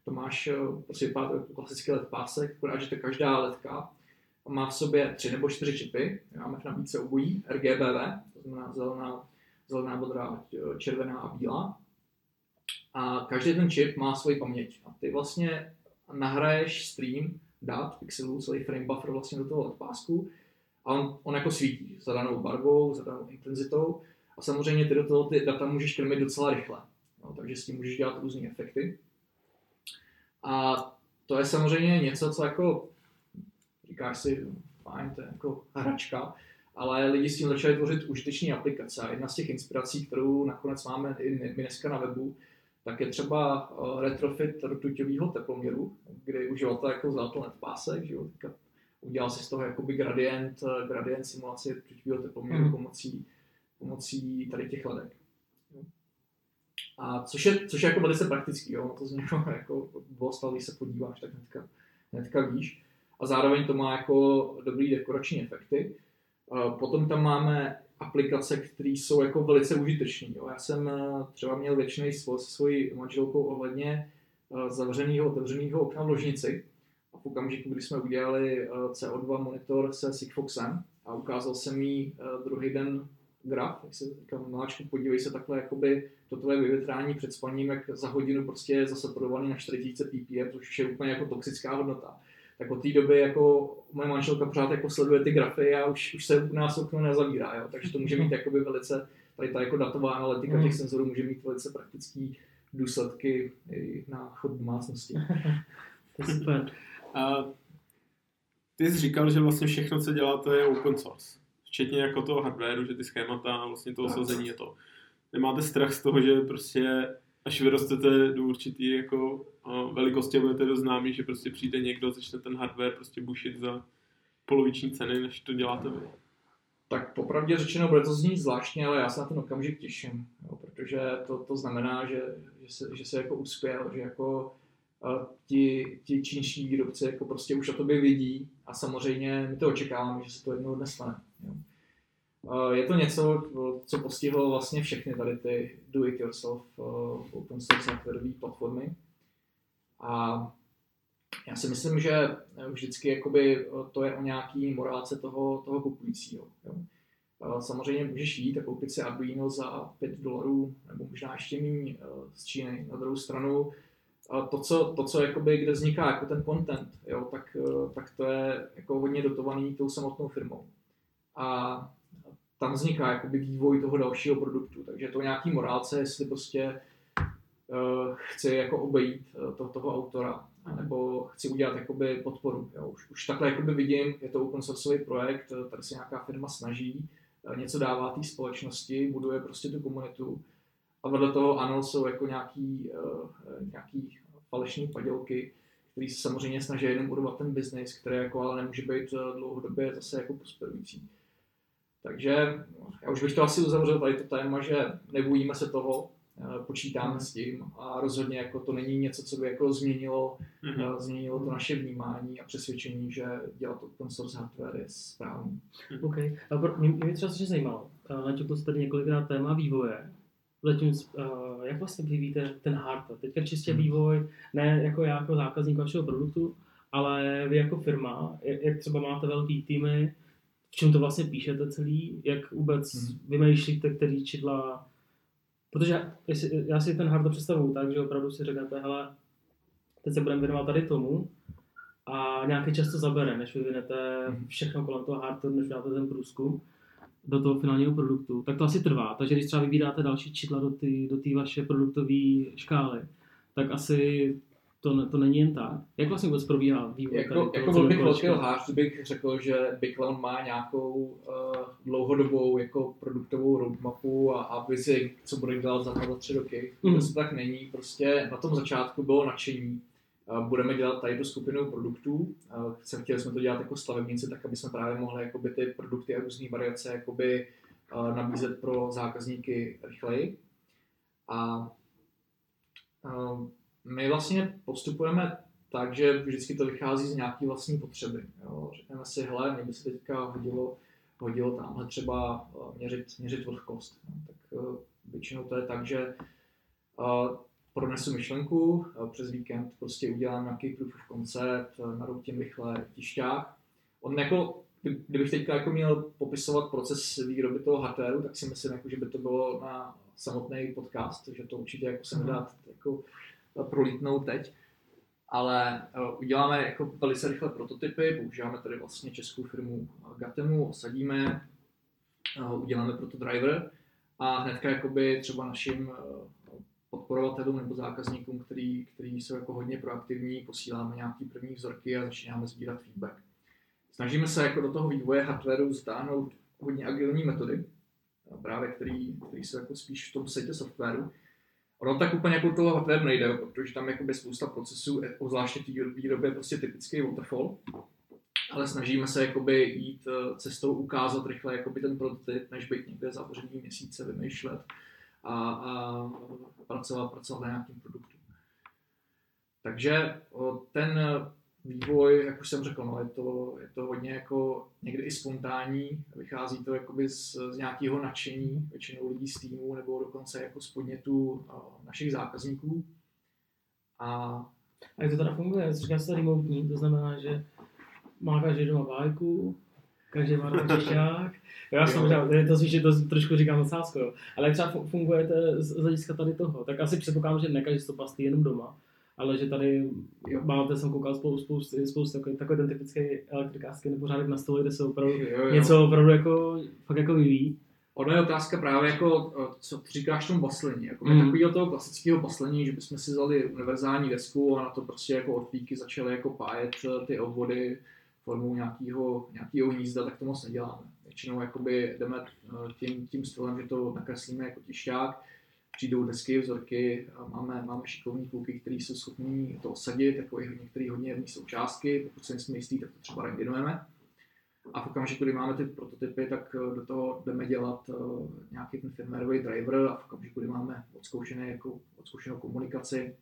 to máš, uh, prostě vypadá to jako klasický ledpásek, akorát, že to každá ledka má v sobě tři nebo čtyři čipy, máme v nabídce obojí, RGBV, to znamená zelená, zelená, modrá, červená a bílá. A každý ten čip má svoji paměť. A ty vlastně nahraješ stream dat, pixelů, celý frame buffer vlastně do toho pásku a on, on jako svítí za danou barvou, za danou intenzitou a samozřejmě ty do toho ty data můžeš krmit docela rychle. No, takže s tím můžeš dělat různé efekty. A to je samozřejmě něco, co jako říkáš si, fajn, to je jako hračka, ale lidi s tím začali tvořit užitečné aplikace. A jedna z těch inspirací, kterou nakonec máme i my dneska na webu, tak je třeba eh, retrofit rtuťového teploměru, kdy uživatel jako vzal to netpásek, že jo, udělal si z toho jakoby gradient, eh, gradient simulace rtuťového teploměru mm. pomocí, pomocí tady těch ledek. A což je, což je jako velice praktický, jo, to z něho jako bylo když se podíváš, tak hnedka, hnedka víš. A zároveň to má jako dobrý dekorační efekty. Potom tam máme aplikace, které jsou jako velice užitečné. Já jsem eh, třeba měl většiný svoj se svojí manželkou ohledně eh, zavřeného, otevřeného okna v ložnici. A v okamžiku, kdy jsme udělali eh, CO2 monitor se Sigfoxem a ukázal jsem jí druhý den graf, jak se říkám, miláčku, podívej se takhle, jakoby to tvoje vyvětrání před spaním, jak za hodinu prostě je zasaturovaný na 4000 ppm, což je úplně jako toxická hodnota tak od té doby jako moje manželka pořád jako sleduje ty grafy a už, už se u nás okno nezavírá, jo? takže to může mít jakoby velice, tady ta jako datová analytika mm. těch senzorů může mít velice praktický důsledky i na chod domácnosti. to je super. A ty jsi říkal, že vlastně všechno, co děláte, je open source. Včetně jako toho hardwareu, že ty schémata a vlastně toho sazení je to. Nemáte strach z toho, že prostě až vyrostete do určitý jako velikosti a budete dost že prostě přijde někdo, začne ten hardware prostě bušit za poloviční ceny, než to děláte vy. Tak popravdě řečeno, bude to znít zvláštně, ale já se na ten okamžik těším, jo, protože to, to znamená, že, že, se, že se jako uspěl, že jako uh, ti, ti čínští výrobci jako prostě už o tobě vidí a samozřejmě my to očekáváme, že se to jednou dne stane. Jo. Uh, je to něco, co postihlo vlastně všechny tady ty do-it-yourself uh, open source softwareové platformy. A já si myslím, že vždycky jakoby to je o nějaký morálce toho, toho kupujícího. Jo. Samozřejmě můžeš jít a koupit si Arduino za 5 dolarů, nebo možná ještě méně z Číny. Na druhou stranu, to, co, to, co jakoby, kde vzniká jako ten content, jo, tak, tak to je jako hodně dotovaný tou samotnou firmou. A tam vzniká jakoby vývoj toho dalšího produktu. Takže to nějaký morálce, jestli prostě uh, chci jako obejít uh, to, toho autora, nebo chci udělat jakoby podporu. Jo. Už, už takhle jakoby vidím, je to open sourceový projekt, tady se nějaká firma snaží, uh, něco dává té společnosti, buduje prostě tu komunitu. A vedle toho ano, jsou jako nějaký, uh, nějaký falešní padělky, který se samozřejmě snaží jenom urvat ten biznis, který jako ale nemůže být dlouhodobě zase jako prosperující. Takže já už bych to asi uzavřel tady to téma, že nebojíme se toho, eh, počítáme s tím a rozhodně jako to není něco, co by jako změnilo, mm-hmm. změnilo to naše vnímání a přesvědčení, že dělat open source hardware je správný. Mhm. OK. A pro, mě, mě třeba strašně zajímalo, načetl jste tady několikrát téma vývoje, Zatím, uh, jak vlastně vyvíjíte ten hardware? Teďka čistě mhm. vývoj, ne jako já jako zákazník vašeho produktu, ale vy jako firma, jak, jak třeba máte velký týmy, v čem to vlastně píšete celý, jak vůbec hmm. vymýšlíte, který čidla, protože já si ten hardware představuju tak, že opravdu si řeknete, hele, teď se budeme věnovat tady tomu a nějaký čas to zabere, než vyvinete hmm. všechno kolem toho hardware, než dáte ten průzkum do toho finálního produktu, tak to asi trvá. Takže když třeba vybíráte další čidla do té do vaše produktové škály, tak asi to, to není jen tak. Jak vlastně vůbec probíhá vývoj? Jako, jako byl bych velký lhář, kdybych řekl, že Big Clown má nějakou uh, dlouhodobou jako produktovou roadmapu a, a vizi, co bude dělat za dva, tři roky. Mm. To tak není. Prostě na tom začátku bylo nadšení. Uh, budeme dělat tady tu skupinu produktů. Uh, chtěli jsme to dělat jako stavebníci, tak aby jsme právě mohli jakoby, ty produkty a různé variace jakoby, uh, nabízet pro zákazníky rychleji. A uh, my vlastně postupujeme tak, že vždycky to vychází z nějaké vlastní potřeby. Jo. Řekneme si, hele, mě by se teďka hodilo, hodilo tamhle třeba eh, měřit, měřit vlhkost. No, tak uh, většinou to je tak, že uh, pronesu myšlenku, přes víkend prostě udělám nějaký proof of concept, naroutím rychle tišťák. On jako, kdybych teďka jako měl popisovat proces výroby toho hardwareu, tak si myslím, jako, že by to bylo na samotný podcast, že to určitě jako se nedá jako prolítnout teď. Ale eh, uděláme jako velice rychle prototypy, používáme tady vlastně českou firmu Gatemu, osadíme, eh, uděláme proto driver a hnedka jakoby třeba našim eh, podporovatelům nebo zákazníkům, který, který jsou jako hodně proaktivní, posíláme nějaký první vzorky a začínáme sbírat feedback. Snažíme se jako do toho vývoje hardwareu zdáhnout hodně agilní metody, právě který, který jsou jako spíš v tom světě softwaru, Ono tak úplně jako toho hardware nejde, protože tam je spousta procesů, obzvláště v výrobě prostě typický waterfall, ale snažíme se jakoby jít eh, cestou ukázat rychle jakoby ten prototyp, než být někde zavřený měsíce, vymýšlet a, a pracovat, pracovat na nějakým produktu. Takže ten vývoj, jak už jsem řekl, no, je, to, je to hodně jako někdy i spontánní, vychází to jakoby z, z nějakého nadšení, většinou lidí z týmu, nebo dokonce jako z podnětu našich zákazníků. A, a jak to teda funguje? Říká se remotní, to znamená, že má každý doma bájku, každý má doma těšťák. Já jsem říkal, to spíš to trošku říkám nadsázko, jo. Ale jak třeba fungujete z hlediska tady toho, tak asi předpokládám, že ne každý to pastí jenom doma, ale že tady jo. máte, jsem koukal spoustu, spoustu, spoustu takový, takový ten typický elektrikářský nebo řádek na stole, kde se opravdu jo, jo. něco opravdu jako, fakt jako vyvíjí. Ono je otázka právě jako, co ty říkáš tomu baslení. Jako mm. takového toho klasického baslení, že bychom si vzali univerzální desku a na to prostě jako odpíky začaly jako pájet eh, ty obvody formou nějakého, nějakého hnízda, tak to moc neděláme. Většinou jakoby jdeme eh, tím, tím stylem, že to nakreslíme jako tišťák, přijdou desky, vzorky, máme, máme šikovní kluky, kteří jsou schopní to osadit, jako i některé hodně jedné součástky, pokud se nejsme jistý, tak to třeba rengenujeme. A v okamžiku, kdy máme ty prototypy, tak do toho jdeme dělat nějaký ten firmwareový driver a v okamžiku, kdy máme odzkoušené, jako, odzkoušenou komunikaci,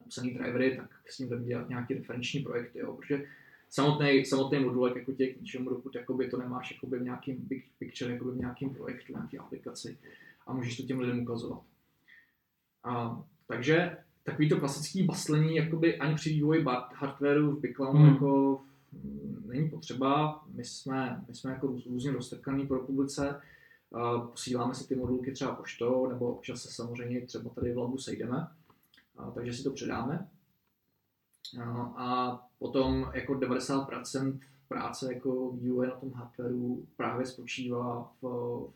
napsaný drivery, tak s ním jdeme dělat nějaké referenční projekty, jo, protože samotný, samotný modulek jako tě k ničemu, dokud to nemáš jakoby v nějakým big picture, jakoby v nějakým projektu, nějaké aplikaci a můžeš to těm lidem ukazovat. A, takže takový to klasický baslení jakoby ani při vývoji hardwareu v Biclamu hmm. jako není potřeba. My jsme, my jsme jako různě roztrkaný po republice, uh, posíláme si ty modulky třeba poštou, nebo občas se samozřejmě třeba tady v labu sejdeme, uh, takže si to předáme. Uh, a potom jako 90% práce jako vývoje na tom hardwareu právě spočívá v,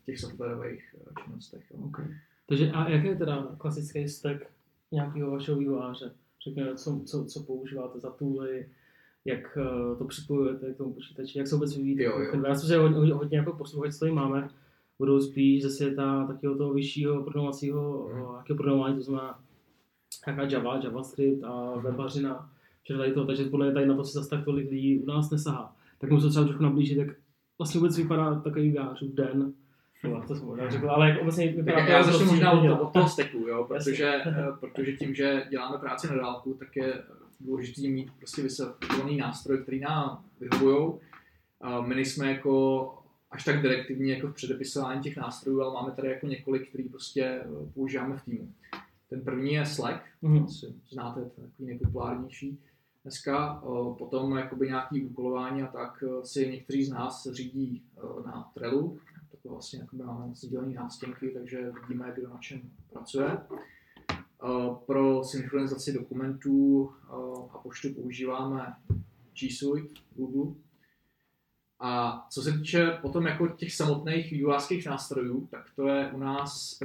v těch softwarových činnostech. Jo. Okay. Takže a jaký je teda klasický stack nějakého vašeho vývojáře? Řekněme, co, co, co používáte za tooly, jak uh, to připojujete k tomu počítači, jak se vůbec vyvíjíte. Jo, jo. Já myslím, že hodně, hodně jako posluchač, co tady máme, budou spíš ze světa takového toho vyššího programovacího, hmm. uh, programování, to znamená nějaká Java, JavaScript a hmm. webařina, všechno tady to, takže podle mě tady na to se zase tak tolik lidí u nás nesahá. Tak musím třeba trošku nablížit, jak vlastně vůbec vypadá takový vývojářův den, No, to jsem možná řekl, ale jak obecně vypadá tak já začnu možná od, toho, od toho steku, jo, protože, eh, protože tím, že děláme práci na dálku, tak je důležité mít prostě vysvětlený nástroj, který nám vyhovují. My nejsme jako až tak direktivní jako v předepisování těch nástrojů, ale máme tady jako několik, který prostě eh, používáme v týmu. Ten první je Slack, mm-hmm. asi znáte, to je takový nejpopulárnější dneska. Potom jakoby nějaký úkolování a tak eh, si někteří z nás řídí na Trellu, to vlastně jako máme sdělené nástěnky, takže vidíme, kdo na čem pracuje. Pro synchronizaci dokumentů a poštu používáme G Suite Google. A co se týče potom jako těch samotných vývojářských nástrojů, tak to je u nás,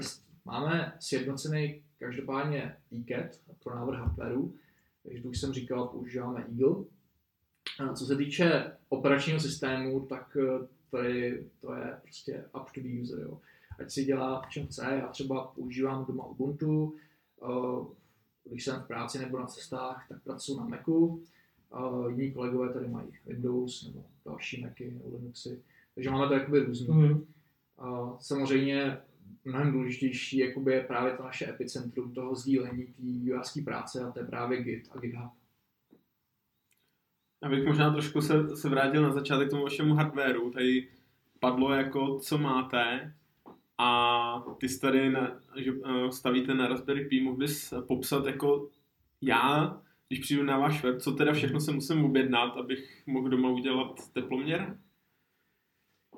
máme sjednocený každopádně eCat pro návrh hardwareu, takže tu už jsem říkal, používáme Eagle. A co se týče operačního systému, tak to je, to je prostě up to the user, jo. Ať si dělá v čem chce, já třeba používám doma Ubuntu, uh, když jsem v práci nebo na cestách, tak pracuji na Macu, uh, jiní kolegové tady mají Windows nebo další Macy nebo Linuxy, takže máme to jakoby různý. Uh, samozřejmě mnohem důležitější jakoby je právě to naše epicentrum toho sdílení té vývojářské práce a to je právě Git a GitHub. Abych možná trošku se, se vrátil na začátek tomu vašemu hardwareu. Tady padlo jako, co máte a ty jste tady na, že, eh, stavíte na Raspberry Pi, mohl bys popsat jako já, když přijdu na váš web, co teda všechno se musím objednat, abych mohl doma udělat teploměr?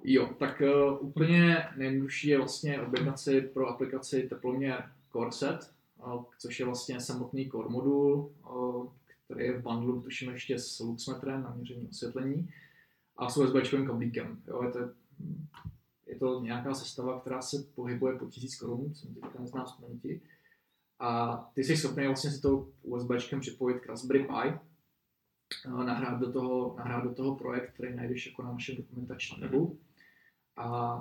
Jo, tak uh, úplně nejjednodušší je vlastně objednat si pro aplikaci teploměr CoreSet, uh, což je vlastně samotný core modul, uh, který je v bundlu, tuším ještě s luxmetrem na měření osvětlení a s USB kablíkem. Jo, je, to, je to nějaká sestava, která se pohybuje po 1000 korun, jsem teďka neznám z. A ty jsi schopný vlastně si to USB připojit k Raspberry Pi, nahrát do toho, nahrát do toho projekt, který najdeš jako na našem dokumentačním webu. A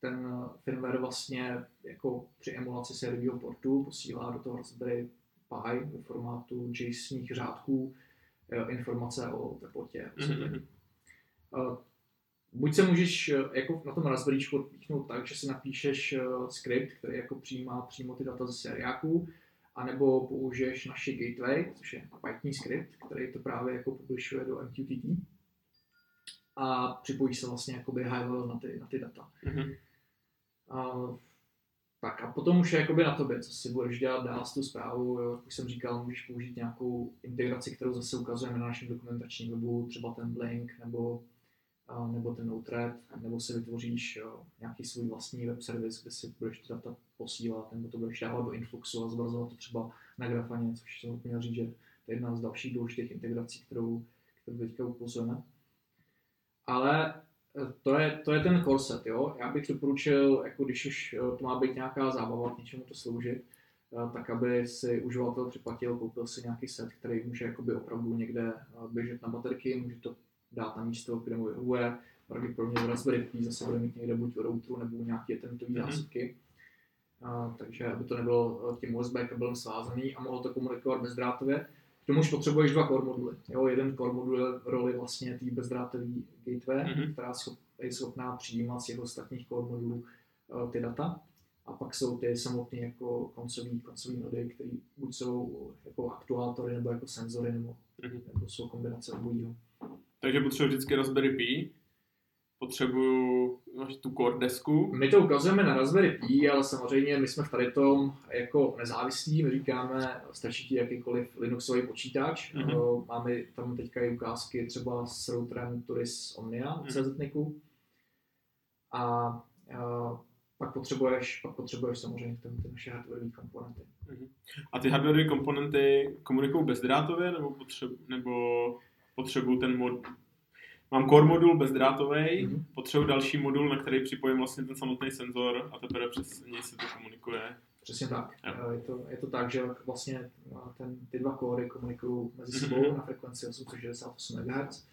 ten firmware vlastně jako při emulaci sériového portu posílá do toho Raspberry Pi ve formátu JSONních řádků eh, informace o teplotě. Mm-hmm. Buď se můžeš jako na tom Raspberry odpíchnout tak, že si napíšeš skript, který jako přijímá přímo ty data ze seriáků, anebo použiješ naši gateway, což je Python skript, který to právě jako publishuje do MQTT a připojíš se vlastně jakoby high level na ty, na ty data. Mm-hmm. Tak a potom už je jakoby na tobě, co si budeš dělat dál s tu zprávu. Jo. Jak už jsem říkal, můžeš použít nějakou integraci, kterou zase ukazujeme na našem dokumentačním webu, třeba ten Blink nebo, a, nebo ten Node-RED, nebo si vytvoříš jo, nějaký svůj vlastní web service, kde si budeš ty data posílat, nebo to budeš dávat do Influxu a zobrazovat to třeba na grafaně, což jsem měl říct, že to je jedna z dalších důležitých integrací, kterou, kterou teďka ukazujeme. Ale to je, to je ten korset, jo. Já bych doporučil, jako když už eh, to má být nějaká zábava, k něčemu to sloužit, eh, tak aby si uživatel připlatil, koupil si nějaký set, který může jakoby opravdu někde eh, běžet na baterky, může to dát na místo, kde mu vyhovuje, pravděpodobně v Raspberry Pi zase bude mít někde buď routeru nebo nějaké tentové mm-hmm. takže aby to nebylo tím USB kabelem svázaný a mohlo to komunikovat bezdrátově. Tomu už potřebuješ dva core moduly. Jo, jeden core modul roli vlastně té bezdrátové gateway, Mhm. která je schopná přijímat z těch ostatních core modulů uh, ty data. A pak jsou ty samotné jako koncový, koncový nody, které buď jsou jako aktuátory, nebo jako senzory, nebo, Mhm. nebo jsou kombinace obojího. Takže potřebuji vždycky Raspberry Pi, potřebuju máš tu core desku, My to ukazujeme na Raspberry Pi, ale samozřejmě my jsme v tady tom jako nezávislí, my říkáme, stačí ti jakýkoliv Linuxový počítač. Mhm. Mm-hmm. Máme tam teďka i ukázky třeba s routerem Turis Omnia Mhm. mm-hmm. CZNICu. A, a pak potřebuješ, pak potřebuješ samozřejmě k tomu ty naše hardwareové komponenty. a ty hardware komponenty komunikují bezdrátově, nebo, potřebu, nebo potřebuju ten mod... Mám core modul bezdrátový, Mhm. potřebuji další modul, na který připojím vlastně ten samotný senzor a teprve přes něj se to komunikuje. Přesně tak. Jo. Je to, je to tak, že vlastně eh, ten, ty dva kódy komunikují mezi sebou Mhm. na frekvenci 868 MHz.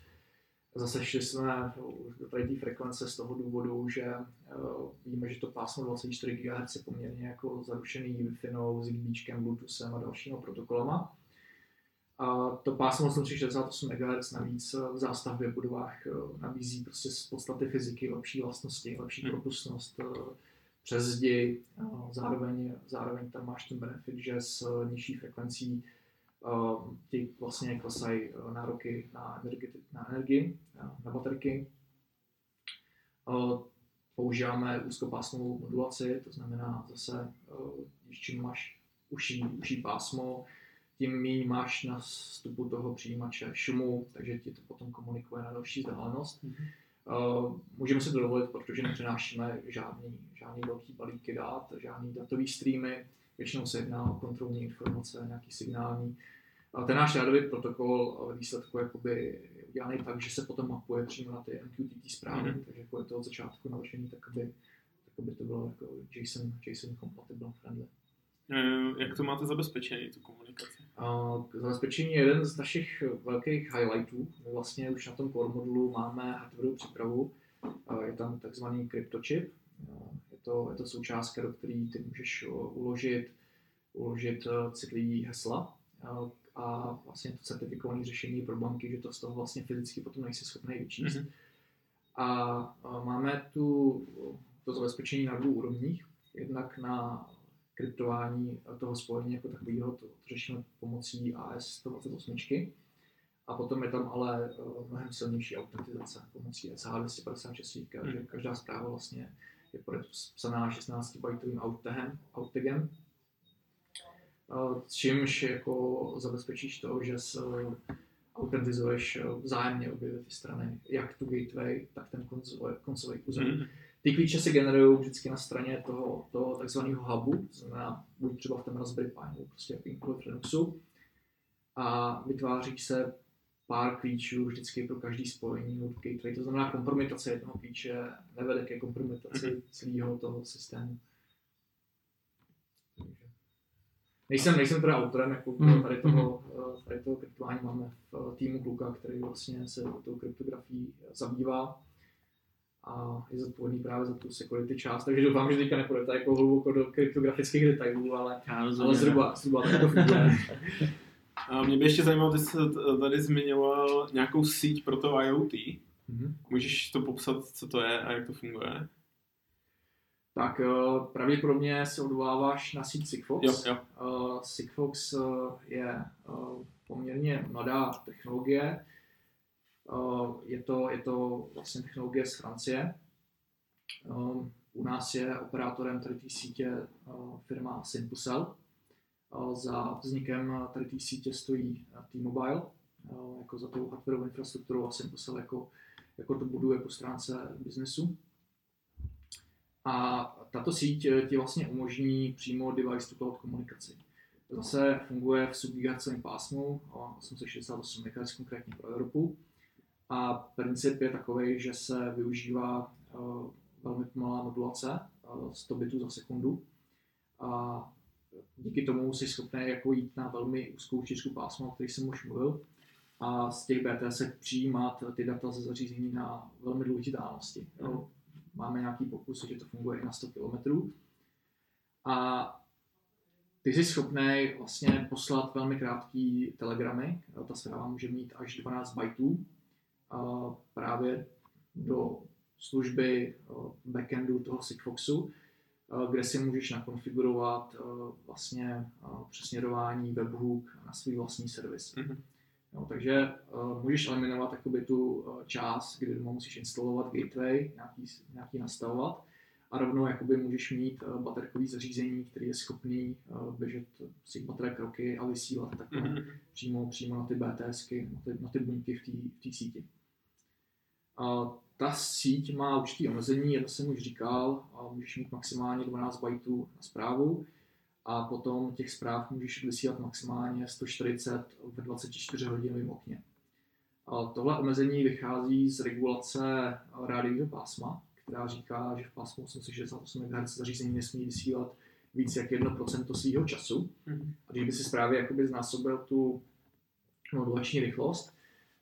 Zase šli jsme do tady té frekvence z toho důvodu, že uh, víme, že to pásmo 24 GHz je poměrně jako zarušený Wi-Fi, Zigbee, Bluetoothem a dalšíma protokolama. A to pásmo 868 MHz navíc eh, v zástavbě v budovách eh, nabízí prostě z podstaty fyziky lepší vlastnosti, lepší Hmm. propustnost, eh, přes zdi, zároveň, zároveň tam máš ten benefit, že s nižší frekvencí uh, ti vlastně klesají nároky na, energi, na energii, na, baterky. Používáme úzkopásmovou modulaci, to znamená zase, když čím máš uší, uší pásmo, tím méně máš na vstupu toho přijímače šumu, takže ti to potom komunikuje na další vzdálenost. Uh, můžeme si to dovolit, protože nepřenášíme žádný, žádný velký balíky dat, žádný datový streamy, většinou se jedná o kontrolní informace, nějaký signální. A ten náš rádový protokol ve výsledku jakoby je udělaný tak, že se potom mapuje přímo na ty MQTT zprávy, Mhm. takže jako je to od začátku naložený, tak aby, tak aby to bylo jako JSON, JSON compatible friendly. Eh, Jak to máte zabezpečený, tu komunikaci? K zabezpečení je jeden z našich velkých highlightů. My vlastně už na tom core modulu máme hardwareovou přípravu. Je tam takzvaný cryptochip. Je to, je to součástka, do které ty můžeš uložit, uložit eh, citlivý hesla. A, vlastně to certifikované řešení pro banky, že to z toho vlastně fyzicky potom nejsi schopný vyčíst. Mhm. A, a máme tu to zabezpečení na dvou úrovních. Jednak na kryptování toho spojení jako takového, to, to řešíme pomocí AS128. A potom je tam ale uh, mnohem silnější autentizace pomocí SH256, že Mhm. každá zpráva vlastně je podepsaná 16 bajtovým outtagem, outtagem uh, čímž jako zabezpečíš to, že s, uh, autentizuješ uh, vzájemně obě ty strany, jak tu gateway, tak ten koncový, koncový území. Mhm. Ty klíče se generují vždycky na straně toho, toho takzvaného hubu, to znamená buď třeba v tom Raspberry Pi nebo prostě jakýmkoliv Linuxu. A vytváří se pár klíčů vždycky pro každý spojení od gateway. To znamená, kompromitace jednoho klíče nevede ke kompromitaci celého toho systému. Nejsem, nejsem teda autorem jako Mhm, tady toho, eh, tady toho kryptování. Máme v eh, týmu kluka, který vlastně se tou kryptografií zabývá a je zodpovědný právě za tu security část, takže doufám, že teďka nepůjdete jako hluboko do kryptografických detailů, ale, Já rozumím. ale zhruba, zhruba tak to funguje. A mě by ještě zajímalo, ty jsi tady zmiňoval nějakou síť pro to IoT. Mhm. Můžeš to popsat, co to je a jak to funguje? Tak eh, pravděpodobně se odvoláváš na síť Sigfox. Jo, jo. Uh, Sigfox uh, je poměrně mladá technologie. Uh, je, to, je to vlastně technologie z Francie. Um, u nás je operátorem tady té sítě uh, firma Simpusel. Za vznikem tady té sítě stojí T-Mobile, jako za tou hardwareovou infrastrukturou a Simpusel jako, jako to buduje po stránce biznesu. A tato síť eh, ti vlastně umožní přímo device to cloud komunikaci. Zase funguje v subgigahertzovém pásmu o 868 MHz konkrétně pro Evropu. A princip je takový, že se využívá uh, velmi pomalá modulace, uh, 100 bitů za sekundu. A díky tomu jsi schopný jako jít na velmi úzkou šířku pásma, o kterých jsem už mluvil, a z těch BTS přijímat ty data ze zařízení na velmi dlouhé vzdálenosti. Jo. Máme nějaký pokus, že to funguje i na 100 km. A ty jsi schopný vlastně poslat velmi krátký telegramy. Ta zpráva může mít až 12 bajtů. Právě do služby backendu toho Sigfoxu, kde si můžeš nakonfigurovat vlastně přesměrování webhook na svůj vlastní servis. Mm-hmm. No, takže uh, můžeš eliminovat jakoby, tu uh, část, kdy musíš instalovat gateway, nějaký, nějaký nastavovat a rovnou jakoby můžeš mít uh, baterkový zařízení, který je schopný uh, běžet si bateré kroky a vysílat takhle mm-hmm. přímo, přímo na ty BTSky, na ty, na ty buňky v té síti. Uh, ta síť má určitý omezení, jedno jsem už říkal, uh, můžeš mít maximálně 12 bajtů na zprávu, a potom těch zpráv můžeš vysílat maximálně 140 ve 24 hodinovém okně. A tohle omezení vychází z regulace rádiového pásma, která říká, že v pásmu 868 MHz zařízení nesmí vysílat víc jak 1% svého času. Mm-hmm. A když by si právě jakoby znásobil tu modulační rychlost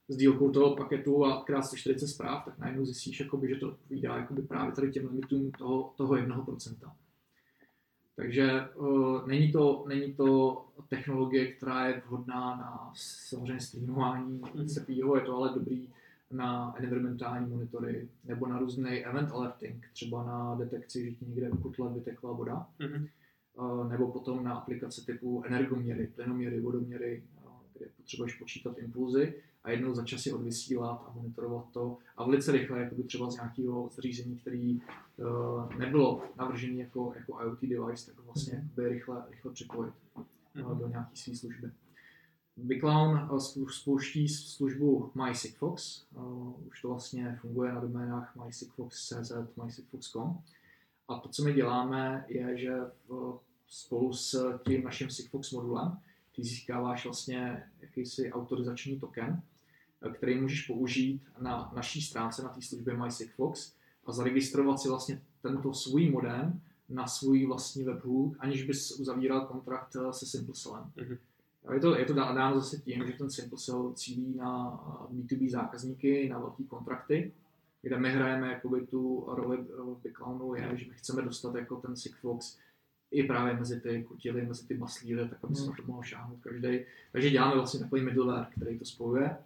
s dílkou toho paketu a krát 140 zpráv, tak najednou zjistíš, jakoby, že to odpovídá jakoby právě tady těm limitům toho, toho 1%. Takže uh, není, to, není to technologie, která je vhodná na samozřejmě streamování mm. je to ale dobrý na environmentální monitory nebo na různý event alerting, třeba na detekci, že ti někde v kotle vytekla voda, mm. uh, nebo potom na aplikace typu energoměry, plynoměry, vodoměry, uh, kde potřebuješ počítat impulzy a jednou za čas si odvysílat a monitorovat to a velice rychle, jako by třeba z nějakého zařízení, který uh, nebylo navržený jako, jako IoT device, tak vlastně mm. by rychle, rychle připojit uh, do nějaké své služby. Biclown uh, spouští službu MySigFox, uh, už to vlastně funguje na doménách mysigfox.cz, mysigfox.com. A to, co my děláme, je, že uh, spolu s tím naším Sigfox modulem ty získáváš vlastně jakýsi autorizační token, který můžeš použít na naší stránce, na té službě MySigFox a zaregistrovat si vlastně tento svůj modem na svůj vlastní webhook, aniž bys uzavíral kontrakt eh, se SimpleCellem. Mm-hmm. Je to, je to dáno zase tím, že ten SimpleCell cílí na B2B zákazníky, na velké kontrakty, kde my hrajeme jakoby tu roli v Biclownu je, že my chceme dostat jako ten Sigfox i právě mezi ty kutily, mezi ty baslíry, tak aby se na to mohl šáhnout každý. Takže děláme vlastně takový middleware, který to spojuje.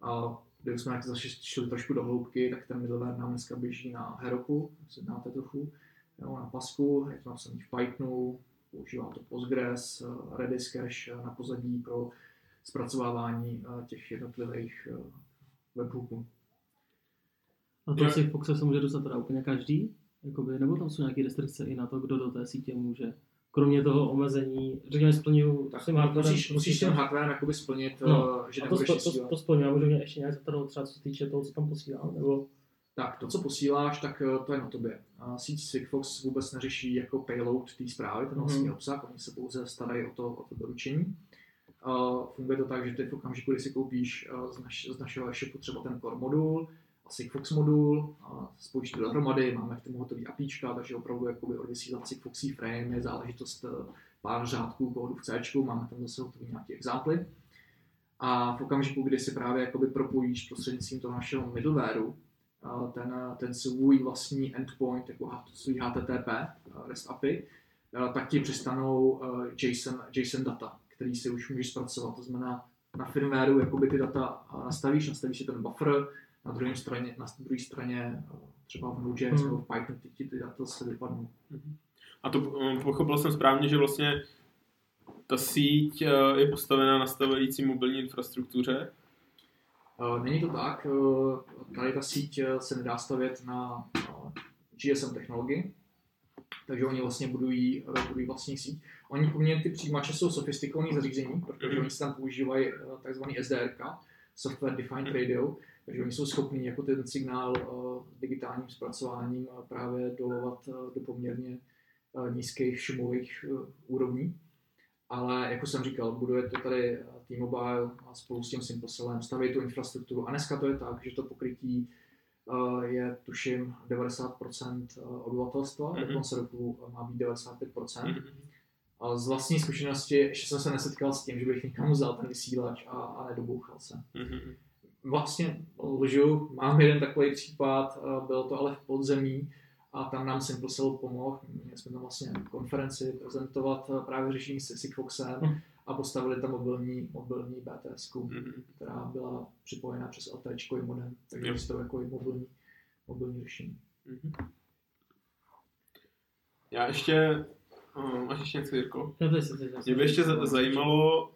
A kdyby jsme zase šli trošku do hloubky, tak ten middleware nám dneska běží na Heroku, si znáte trochu, jo, na Pasku, je to napsaný v Pythonu, používá to Postgres, Redis cache na pozadí pro zpracovávání eh, těch jednotlivých eh, webhooků. A to si Foxe se může dostat teda úplně každý? Jakoby, nebo tam jsou nějaké restrikce i na to, kdo do té sítě může? Kromě toho omezení, řekněme, splňuju tak tím hardwarem. Musíš, musíš tím hardwarem jakoby splnit, no. Eh, že a to, to, to, to splňuji, a můžu mě ještě nějak zeptat, třeba co se týče toho, co tam posílám, nebo... Tak, to, co posíláš, tak eh, to je na tobě. Síť Sigfox vůbec neřeší jako payload té zprávy, ten vlastní mm. obsah, oni se pouze starají o to, o to doručení. Uh, funguje to tak, že ty v okamžiku, kdy si koupíš uh, z, naš, z našeho e-shopu třeba ten core modul, Sigfox modul, spojíš to dohromady, máme k tomu hotový APIčka, takže opravdu jakoby odvysílat Sigfoxy frame je záležitost eh, pár řádků kódu v C, máme tam zase hotový nějaký examply. A v okamžiku, kdy si právě jakoby propojíš prostřednictvím toho našeho middlewareu eh, ten, ten svůj vlastní endpoint, jako svůj HTTP, eh, REST API, tak ti přistanou JSON, JSON data, který si už můžeš zpracovat. To znamená, na firmwareu jakoby ty data nastavíš, nastavíš si ten buffer, na druhé straně, na druhé straně třeba v Node.js hmm. nebo v Python ty, ty data se vypadnou. Hmm. A to um, pochopil jsem správně, že vlastně ta síť uh, je postavená na stávající mobilní infrastruktuře? Uh, není to tak. Tady ta síť se nedá stavět na GSM technologii, takže oni vlastně budují, budují vlastní síť. Oni poměrně ty přijímače jsou sofistikované zařízení, protože mm. oni se tam používají takzvaný SDRK, Software Defined Radio, takže oni jsou schopní jako ten signál uh, digitálním zpracováním uh, právě dolovat uh, do poměrně nízkých šumových úrovní. Ale jako jsem říkal, buduje to tady T-Mobile a spolu s tím SimpleCellem, staví tu infrastrukturu. A dneska to je tak, že to pokrytí je tuším 90% obyvatelstva, mm-hmm. do konce roku má být 95%. Mm-hmm. A z vlastní zkušenosti ještě jsem se nesetkal s tím, že bych někam vzal ten vysílač a, a nedobouchal se. Mm-hmm vlastně lžu, mám jeden takový případ, bylo to ale v podzemí a tam nám Simple Cell pomohl. Měli jsme tam vlastně konferenci prezentovat právě řešení s Sigfoxem Hm. a postavili tam mobilní, mobilní BTS, Mhm. která byla připojená přes LTE i modem, takže Jo. to jako i mobilní, mobilní řešení. Mhm. Já ještě, máš ještě něco, Jirko? No, to je, to je, Mě by ještě za- zajímalo,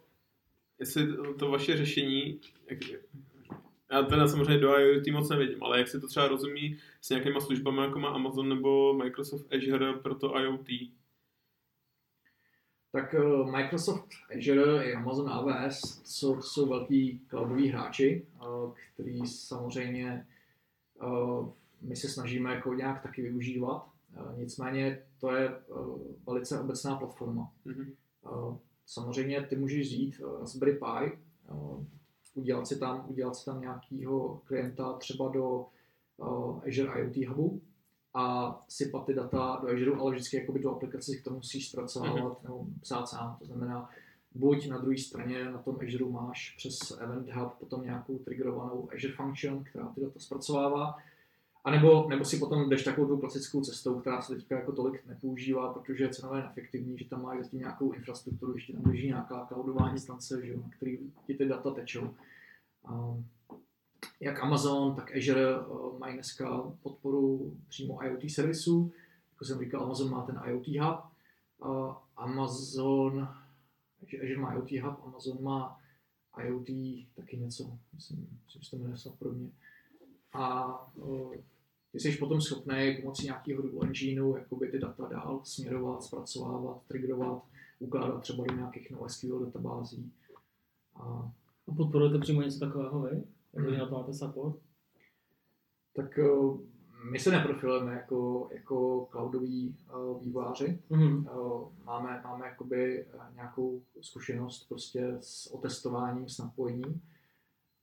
jestli to- vaše řešení, jak, já teda samozřejmě do IoT moc nevidím, ale jak se to třeba rozumí s nějakýma službami, jako má Amazon nebo Microsoft Azure pro to IoT. Tak eh, Microsoft Azure i Amazon AWS jsou, jsou velký cloudoví hráči, eh, který samozřejmě eh, my se snažíme jako nějak taky využívat. Nicméně to je eh, velice obecná platforma. Mhm. Eh, Samozřejmě ty můžeš vzít eh, Raspberry Pi, udělat si tam, udělat si tam nějakého klienta třeba do Azure IoT Hubu a sypat ty data do Azure, ale vždycky jakoby do aplikace si to musíš zpracovávat nebo psát sám. To znamená, buď na druhé straně na tom Azure máš přes Event Hub potom nějakou triggerovanou Azure Function, která ty data zpracovává, a nebo, nebo si potom jdeš takovou tu klasickou cestou, která se teďka jako tolik nepoužívá, protože je cenově neefektivní, že tam máš zatím nějakou infrastrukturu, ještě tam běží nějaká cloudová instance, že na který ti ty data tečou. Jak Amazon, tak Azure uh, mají dneska podporu přímo IoT servisů. Jako jsem říkal, Amazon má ten IoT Hub. Amazon, Azure má IoT Hub, Amazon má IoT taky něco, myslím, myslím že to jmenuje podobně. A uh, ty jsi potom schopný pomocí nějakého Google Engineu jakoby ty data dál směrovat, zpracovávat, triggerovat, ukládat třeba do nějakých NoSQL databází. A A podporujete přímo něco takového vy? Jak vy na to máte support? tak uh, my se neprofilujeme jako, jako cloudoví uh, vývojáři. Mhm. Uh, máme, máme jakoby nějakou zkušenost prostě s otestováním, s napojením,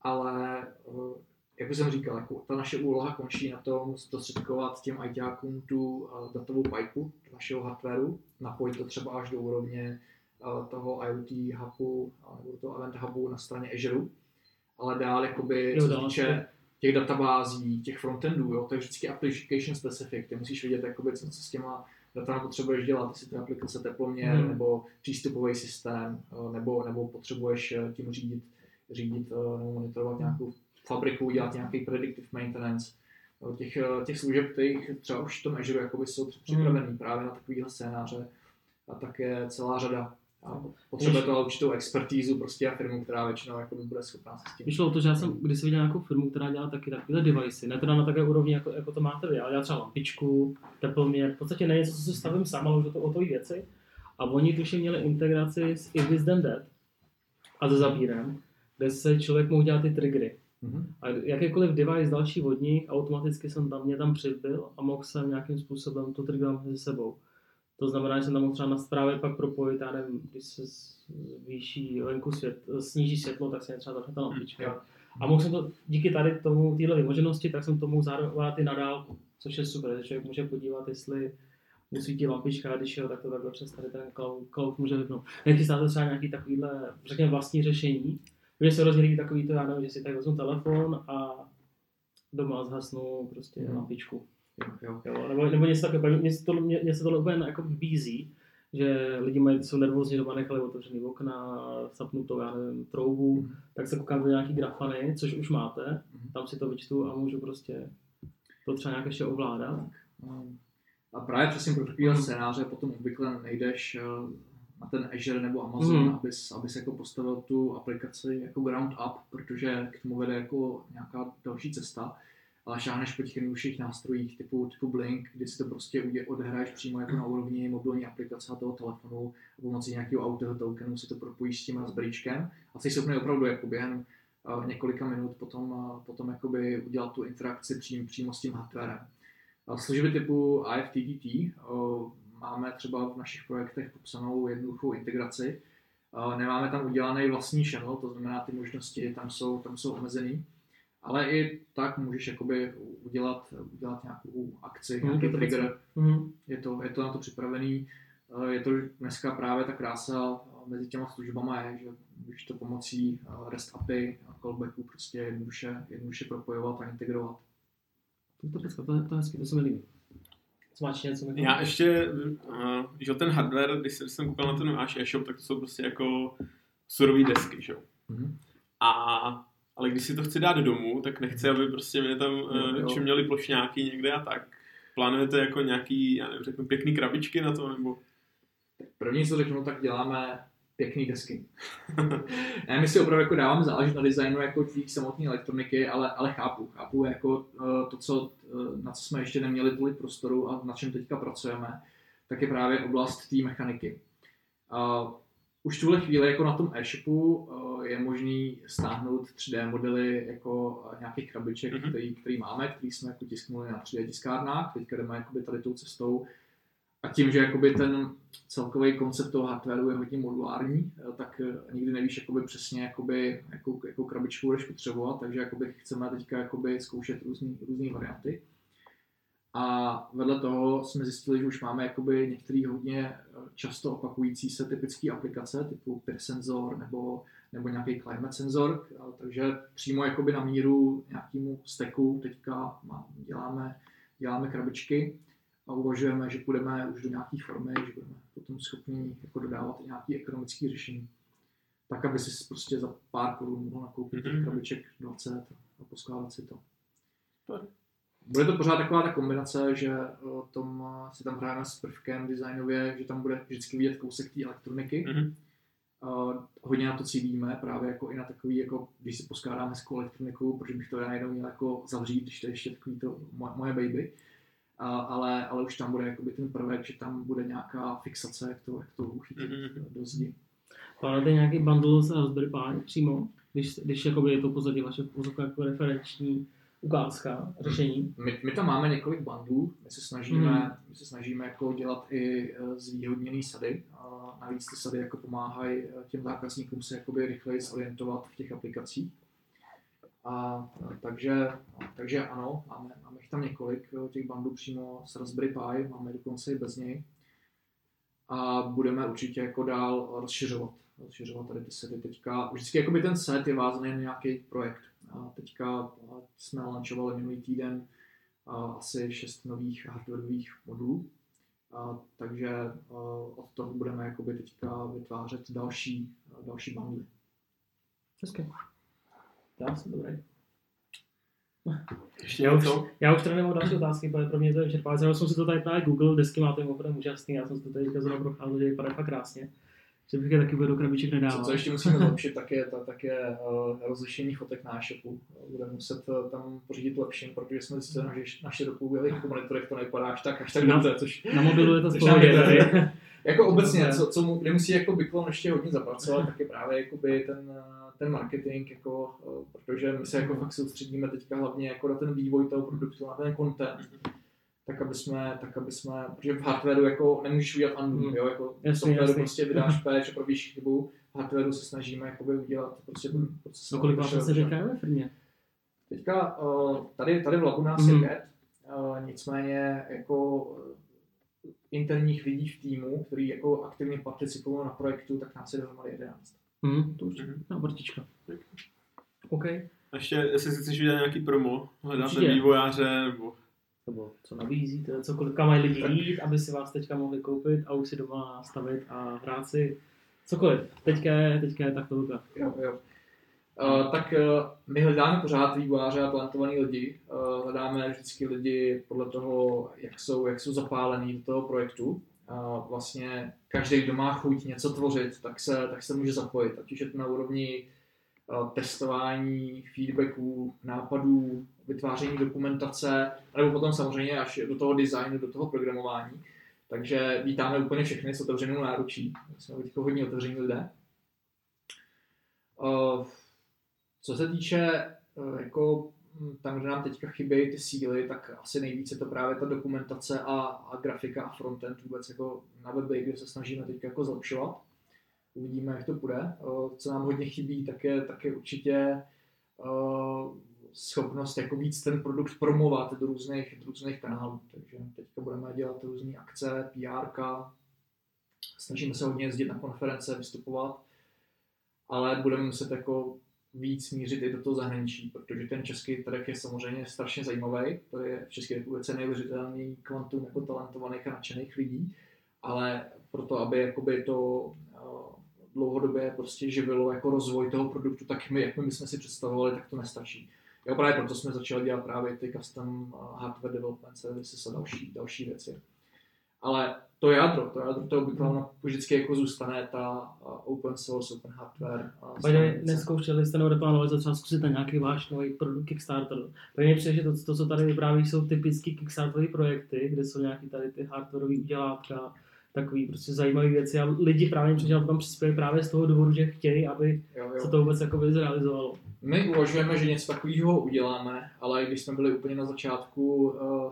ale uh, jak už jsem říkal, jako ta naše úloha končí na tom zprostředkovat těm ITákům tu uh, datovou pipu našeho hardwareu, napojit to třeba až do úrovně uh, toho IoT hubu uh, nebo toho event hubu na straně Azure, ale dál jakoby, Jo, co týče těch databází, těch frontendů, jo, to je vždycky application specific, ty musíš vědět, jakoby, co, co s těma datama potřebuješ dělat, jestli to je aplikace teploměr, Hmm. nebo přístupový systém, eh, nebo, nebo potřebuješ eh, tím řídit, řídit eh, nebo monitorovat nějakou fabriku, dělat nějaký predictive maintenance. Těch, eh, těch služeb, kterých třeba už v tom Azure jakoby jsou připravený právě na takovýhle scénáře a tak je celá řada. A potřebuje to určitou expertízu prostě a firmu, která většinou jakoby bude schopná se s tím. Vyšlo to, že já jsem když viděl nějakou firmu, která dělá taky takové devicey, ne teda na takové úrovni, jako, jako to máte vy, ale dělá třeba lampičku, teplměr, v podstatě ne něco, co si stavím sám, ale už to o tové věci. A oni tuším měli integraci s If This Then That a se zabírem, kde se člověk mohl dělat ty triggery. Mhm. A jakýkoliv device další od nich, automaticky jsem tam, mě tam přibyl a mohl jsem nějakým způsobem to triggerovat mezi sebou. To znamená, že jsem tam mohl třeba na právě pak propojit, já nevím, když se zvýší venku svět, sníží světlo, tak se mě třeba začne ta lampička. Jo. A mohl jsem to díky tady tomu, téhle vymoženosti, tak jsem to mohl zároveň i na dálku, což je super, že člověk může podívat, jestli mu svítí lampička, když jo, tak to takhle přes tady ten cloud, cloud může vypnout. Nechystáte třeba nějaký takovýhle, řekněme, vlastní řešení, mně se hrozně líbí takový to, já nevím, že si tak vezmu telefon a doma zhasnu prostě Mhm. lampičku. Jo, jo. Jo, nebo, nebo něco takového, mě se tohle, mě, mě se tohle úplně jako bízí, že lidi mají, jsou nervózní doma, nechali otevřený okna, zapnutou, já nevím, troubu, Mhm. tak se koukám do nějaký grafany, což už máte, Mhm. tam si to vyčtu a můžu prostě to třeba nějak ještě ovládat. Um, A právě přesně pro takového scénáře potom obvykle nejdeš eh, na ten Azure nebo Amazon, Mhm. abys, abys jako postavil tu aplikaci jako ground up, protože k tomu vede jako nějaká další cesta, ale šáhneš po těch jednodušších nástrojích typu, typu Blink, kdy si to prostě odehraješ přímo jako na úrovni mobilní aplikace a toho telefonu a pomocí nějakého auto tokenu si to propojíš s tím Raspberryčkem a jsi schopný opravdu jako během eh, několika minut potom, eh, potom jakoby udělat tu interakci přím, přímo s tím hardwarem. A Služby typu IFTTT máme třeba v našich projektech popsanou jednoduchou integraci. Nemáme tam udělaný vlastní channel, to znamená, ty možnosti tam jsou, tam jsou omezený. Ale i tak můžeš jakoby udělat, udělat nějakou akci, Mhm, nějaký to to trigger. Mhm. Je to, je to na to připravený. Eh, Je to dneska právě ta krása eh, mezi těma službama je, že můžeš to pomocí eh, REST API a callbacků prostě jednoduše, jednoduše propojovat a integrovat. To, to, to, to, je- to je hezky, to se mi líbí. Máš něco takového? Já ještě, uh, že ten hardware, když jsem koukal na ten váš e-shop, tak to jsou prostě jako surové desky, že jo. Mhm. A, ale když si to chci dát domů, tak nechci, aby prostě mě tam Jo, uh, jo. čuměli plošňáky někde a tak. Plánujete jako nějaký, já nevím, řeknu, pěkný krabičky na to, nebo... První, co řeknu, tak děláme pěkný desky. ne, my si opravdu jako dáváme záležet na designu jako té samotné elektroniky, ale, ale chápu, chápu jako eh, to, co, eh, na co jsme ještě neměli tolik prostoru a na čem teďka pracujeme, tak je právě oblast té mechaniky. Uh, už tuhle chvíli jako na tom e-shopu uh, je možný stáhnout 3D modely jako nějakých krabiček, Mhm. mm-hmm. který, který máme, který jsme jako tisknuli na 3D tiskárnách, teďka jdeme jakoby tady tou cestou a tím, že jakoby ten celkový koncept toho hardwareu je hodně modulární, eh, tak eh, nikdy nevíš jakoby přesně, jakoby, jakou, jakou krabičku budeš potřebovat, takže jakoby chceme teďka jakoby zkoušet různé varianty. A vedle toho jsme zjistili, že už máme jakoby některé hodně eh, často opakující se typické aplikace, typu peer senzor nebo, nebo nějaký climate senzor, takže přímo jakoby na míru nějakému steku teďka děláme, děláme krabičky a uvažujeme, že půjdeme už do nějaké formy, že budeme potom schopni jako dodávat i nějaké ekonomické řešení. Tak, aby si prostě za pár korun mohl nakoupit těch Mhm. krabiček 20 a poskládat si to. Bude to pořád taková ta kombinace, že o tom eh, si tam hrajeme s prvkem designově, že tam bude vždycky vidět kousek té elektroniky. Mhm. Uh, hodně na to cílíme, právě jako i na takový, jako když si poskládáme s elektronikou, protože bych to já najednou měl jako zavřít, když to je ještě takový to moje, moje baby. Ale, ale už tam bude jakoby ten prvek, že tam bude nějaká fixace, jak to, jak to uchytit Mhm. do zdi. Plánujete nějaký bundle s Raspberry Pi přímo, když, když jakoby je to podstatě vaše pozovka jako referenční ukázka řešení? My, my tam máme několik bandů, my se snažíme, Mhm. my se snažíme jako dělat i eh, zvýhodněné sady. A navíc ty sady jako pomáhají eh, těm zákazníkům se jakoby rychleji zorientovat v těch aplikacích. A eh, takže, takže ano, máme, máme jich tam několik eh, těch bandů přímo s Raspberry Pi, máme dokonce i bez něj. A budeme určitě jako dál rozšiřovat, rozšiřovat tady ty sety teďka. Vždycky jakoby ten set je vázaný na nějaký projekt. A teďka eh, jsme launchovali minulý týden a asi šest nových hardwareových modulů. A, takže a, od toho budeme jakoby teďka vytvářet další, další bundly. Hezky. Já jsem dobrý. Ještě Já už, já už tady nemám další otázky, protože pro mě to je vyčerpávající. Já jsem si to tady právě Google, desky máte opravdu úžasný, já jsem si to tady teďka zrovna procházel, že vypadá fakt krásně. Že bych je taky do krabiček Co, nedával. co ještě musíme zlepšit, tak je, ta, tak je uh, rozlišení fotek na e-shopu. Budeme muset uh, tam pořídit lepším, protože jsme zjistili, že na širokouhlových monitorech to nevypadá až tak, až tak No. dobře, což Na mobilu je to jde. Jako obecně, co, co mu, kde musí jako Biklon ještě hodně zapracovat, tak je právě jakoby ten, eh, ten marketing, jako, eh, protože my se jako fakt soustředíme teďka hlavně jako na ten vývoj toho produktu, na ten content, tak aby jsme, tak aby jsme, protože v hardwareu jako nemůžeš udělat undo, Hmm. jo, jako softwaru jasně. prostě vydáš patch a probíš chybu, v hardwareu se snažíme jakoby udělat prostě proces. No kolik vlastně teďka je ve firmě? Teďka uh, tady, tady v Labu nás Mhm. je pět, uh, nicméně jako eh, interních lidí v týmu, kteří jako aktivně participují na projektu, tak nás je dohromady 11. Hm, to už Mhm. no, vrtička. OK. A Ještě, jestli si chceš udělat nějaký promo, hledáte vývojáře, nebo Nebo co nabízíte, cokoliv, kam mají lidi jít, aby si vás teďka mohli koupit a už si doma nastavit a hrát si cokoliv. Teďka je, teďka je takto doba. Jo, jo. Uh, tak uh, my hledáme pořád vývojáře a talentovaný lidi. Uh, hledáme vždycky lidi podle toho, jak jsou, jak jsou zapálení do toho projektu. Vlastně každý, kdo má chuť něco tvořit, tak se, tak se může zapojit. Ať už je to na úrovni uh, testování, feedbacků, nápadů, vytváření dokumentace, nebo potom samozřejmě až do toho designu, do toho programování. Takže vítáme úplně všechny s otevřenou náručí. Jsme teď hodně otevření lidé. Uh, co se týče uh, jako tam, kde nám teďka chybějí ty síly, tak asi nejvíce to právě ta dokumentace a, a grafika a frontend vůbec jako na weby, kde se snažíme teď jako zlepšovat. Uvidíme, jak to bude. Uh, co nám hodně chybí, tak je, tak je určitě uh, schopnost jako víc ten produkt promovat do různých, do různých kanálů. Takže teďka budeme dělat různé akce, PR, snažíme se hodně jezdit na konference, vystupovat, ale budeme muset jako víc mířit i do toho zahraničí, protože ten český trh je samozřejmě strašně zajímavý. To je v České republice neuvěřitelný kvantum jako talentovaných a nadšených lidí, ale proto, aby jakoby to eh, dlouhodobě prostě živilo jako rozvoj toho produktu, tak my, jak my jsme si představovali, tak to nestačí. Jo, právě proto jsme začali dělat právě ty custom eh, hardware development services a další, další věci. Ale to jádro, to jádro toho Biclowna vždycky jako zůstane ta uh, open source, open hardware. By neskoušeli jste nebo neplánovali třeba zkusit na nějaký váš nový produkt Kickstarter. Tak mě přijde, že to, to, co tady vypráví, jsou typické Kickstarterové projekty, kde jsou nějaký tady ty hardwareové udělátka, takový prostě zajímavé věci a lidi právě přišel tam přispějí právě z toho důvodu, že chtějí, aby jo, jo. se to vůbec jako zrealizovalo. My uvažujeme, že něco takového uděláme, ale když jsme byli úplně na začátku uh,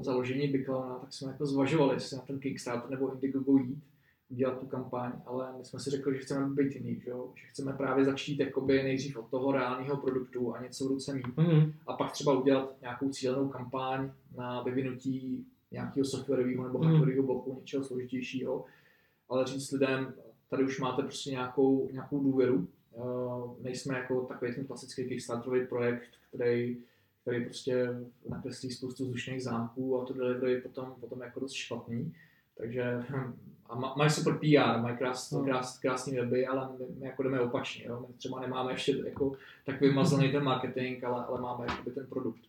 založení Biclona, tak jsme jako zvažovali, jestli na ten Kickstarter nebo Indiegogo jít, udělat tu kampaň, ale my jsme si řekli, že chceme být jiný, že, jo? že chceme právě začít jakoby nejdřív od toho reálného produktu a něco v ruce mít mm-hmm. a pak třeba udělat nějakou cílenou kampaň na vyvinutí nějakého softwarového nebo mm-hmm. hardwarového bloku, něčeho složitějšího, ale říct lidem, tady už máte prostě nějakou, nějakou důvěru, uh, nejsme jako takový ten klasický Kickstarterový projekt, který který prostě nakreslí spoustu vzdušných zámků a to delivery potom, potom jako dost špatný. Takže hm, a mají super PR, mají krás, no. krás, krásný weby, ale my, my jako jdeme opačně. Jo? My třeba nemáme ještě jako tak vymazaný ten marketing, ale, ale máme jakoby ten produkt.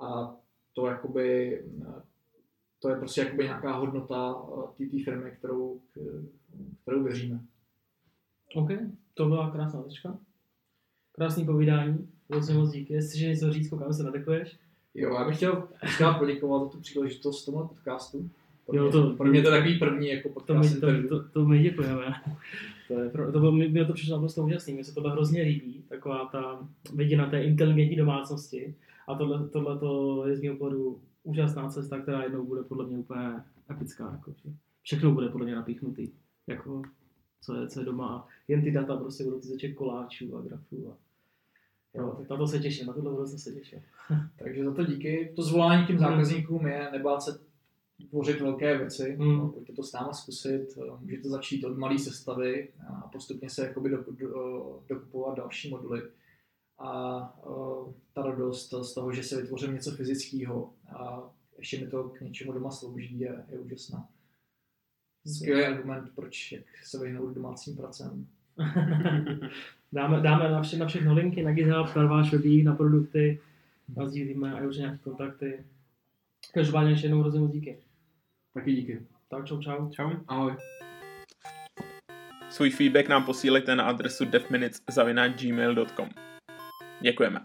A to jakoby, to je prostě jakoby nějaká hodnota eh, té firmy, kterou, kterou věříme. OK, to byla krásná tečka. Krásný povídání. Moc moc díky. Jestli něco říct, koukám se nadekuješ. Jo, já bych chtěl chtěl poděkovat za tu příležitost tomu podcastu. Pro, jo, to, pro mě to je takový první jako podcast. To my, to, to, to my děkujeme. To, je, to bylo, mě to přišlo naprosto úžasný, mně se tohle hrozně líbí, taková ta vidina té inteligentní domácnosti. A tohle, tohle to je z mého pohledu úžasná cesta, která jednou bude podle mě úplně epická. Jako, že všechno bude podle mě napíchnutý. Jako, co je, co je doma. Jen ty data prostě budou ty koláčů a grafů. A Jo, tak na to se těším, na tohle hrozně se těším. Takže za to díky. To zvolání těm zákazníkům je nebát se tvořit velké věci, mm. no, pojďte to s náma zkusit, můžete začít od malé sestavy a postupně se jakoby do, do, dokupovat další moduly. A uh, ta radost z toho, že se vytvořím něco fyzického a ještě mi to k něčemu doma slouží, je, je úžasná. Skvělý argument, proč jak se vyhnout domácím pracem. dáme, dáme na, vše, na všechno linky, na GitHub, na váš webí, na produkty, sdílíme a už nějaké kontakty. Každopádně ještě jednou hrozně díky. Taky díky. Tak čau, čau. Čau. Ahoj. Svůj feedback nám posílejte na adresu devminutes.gmail.com Děkujeme.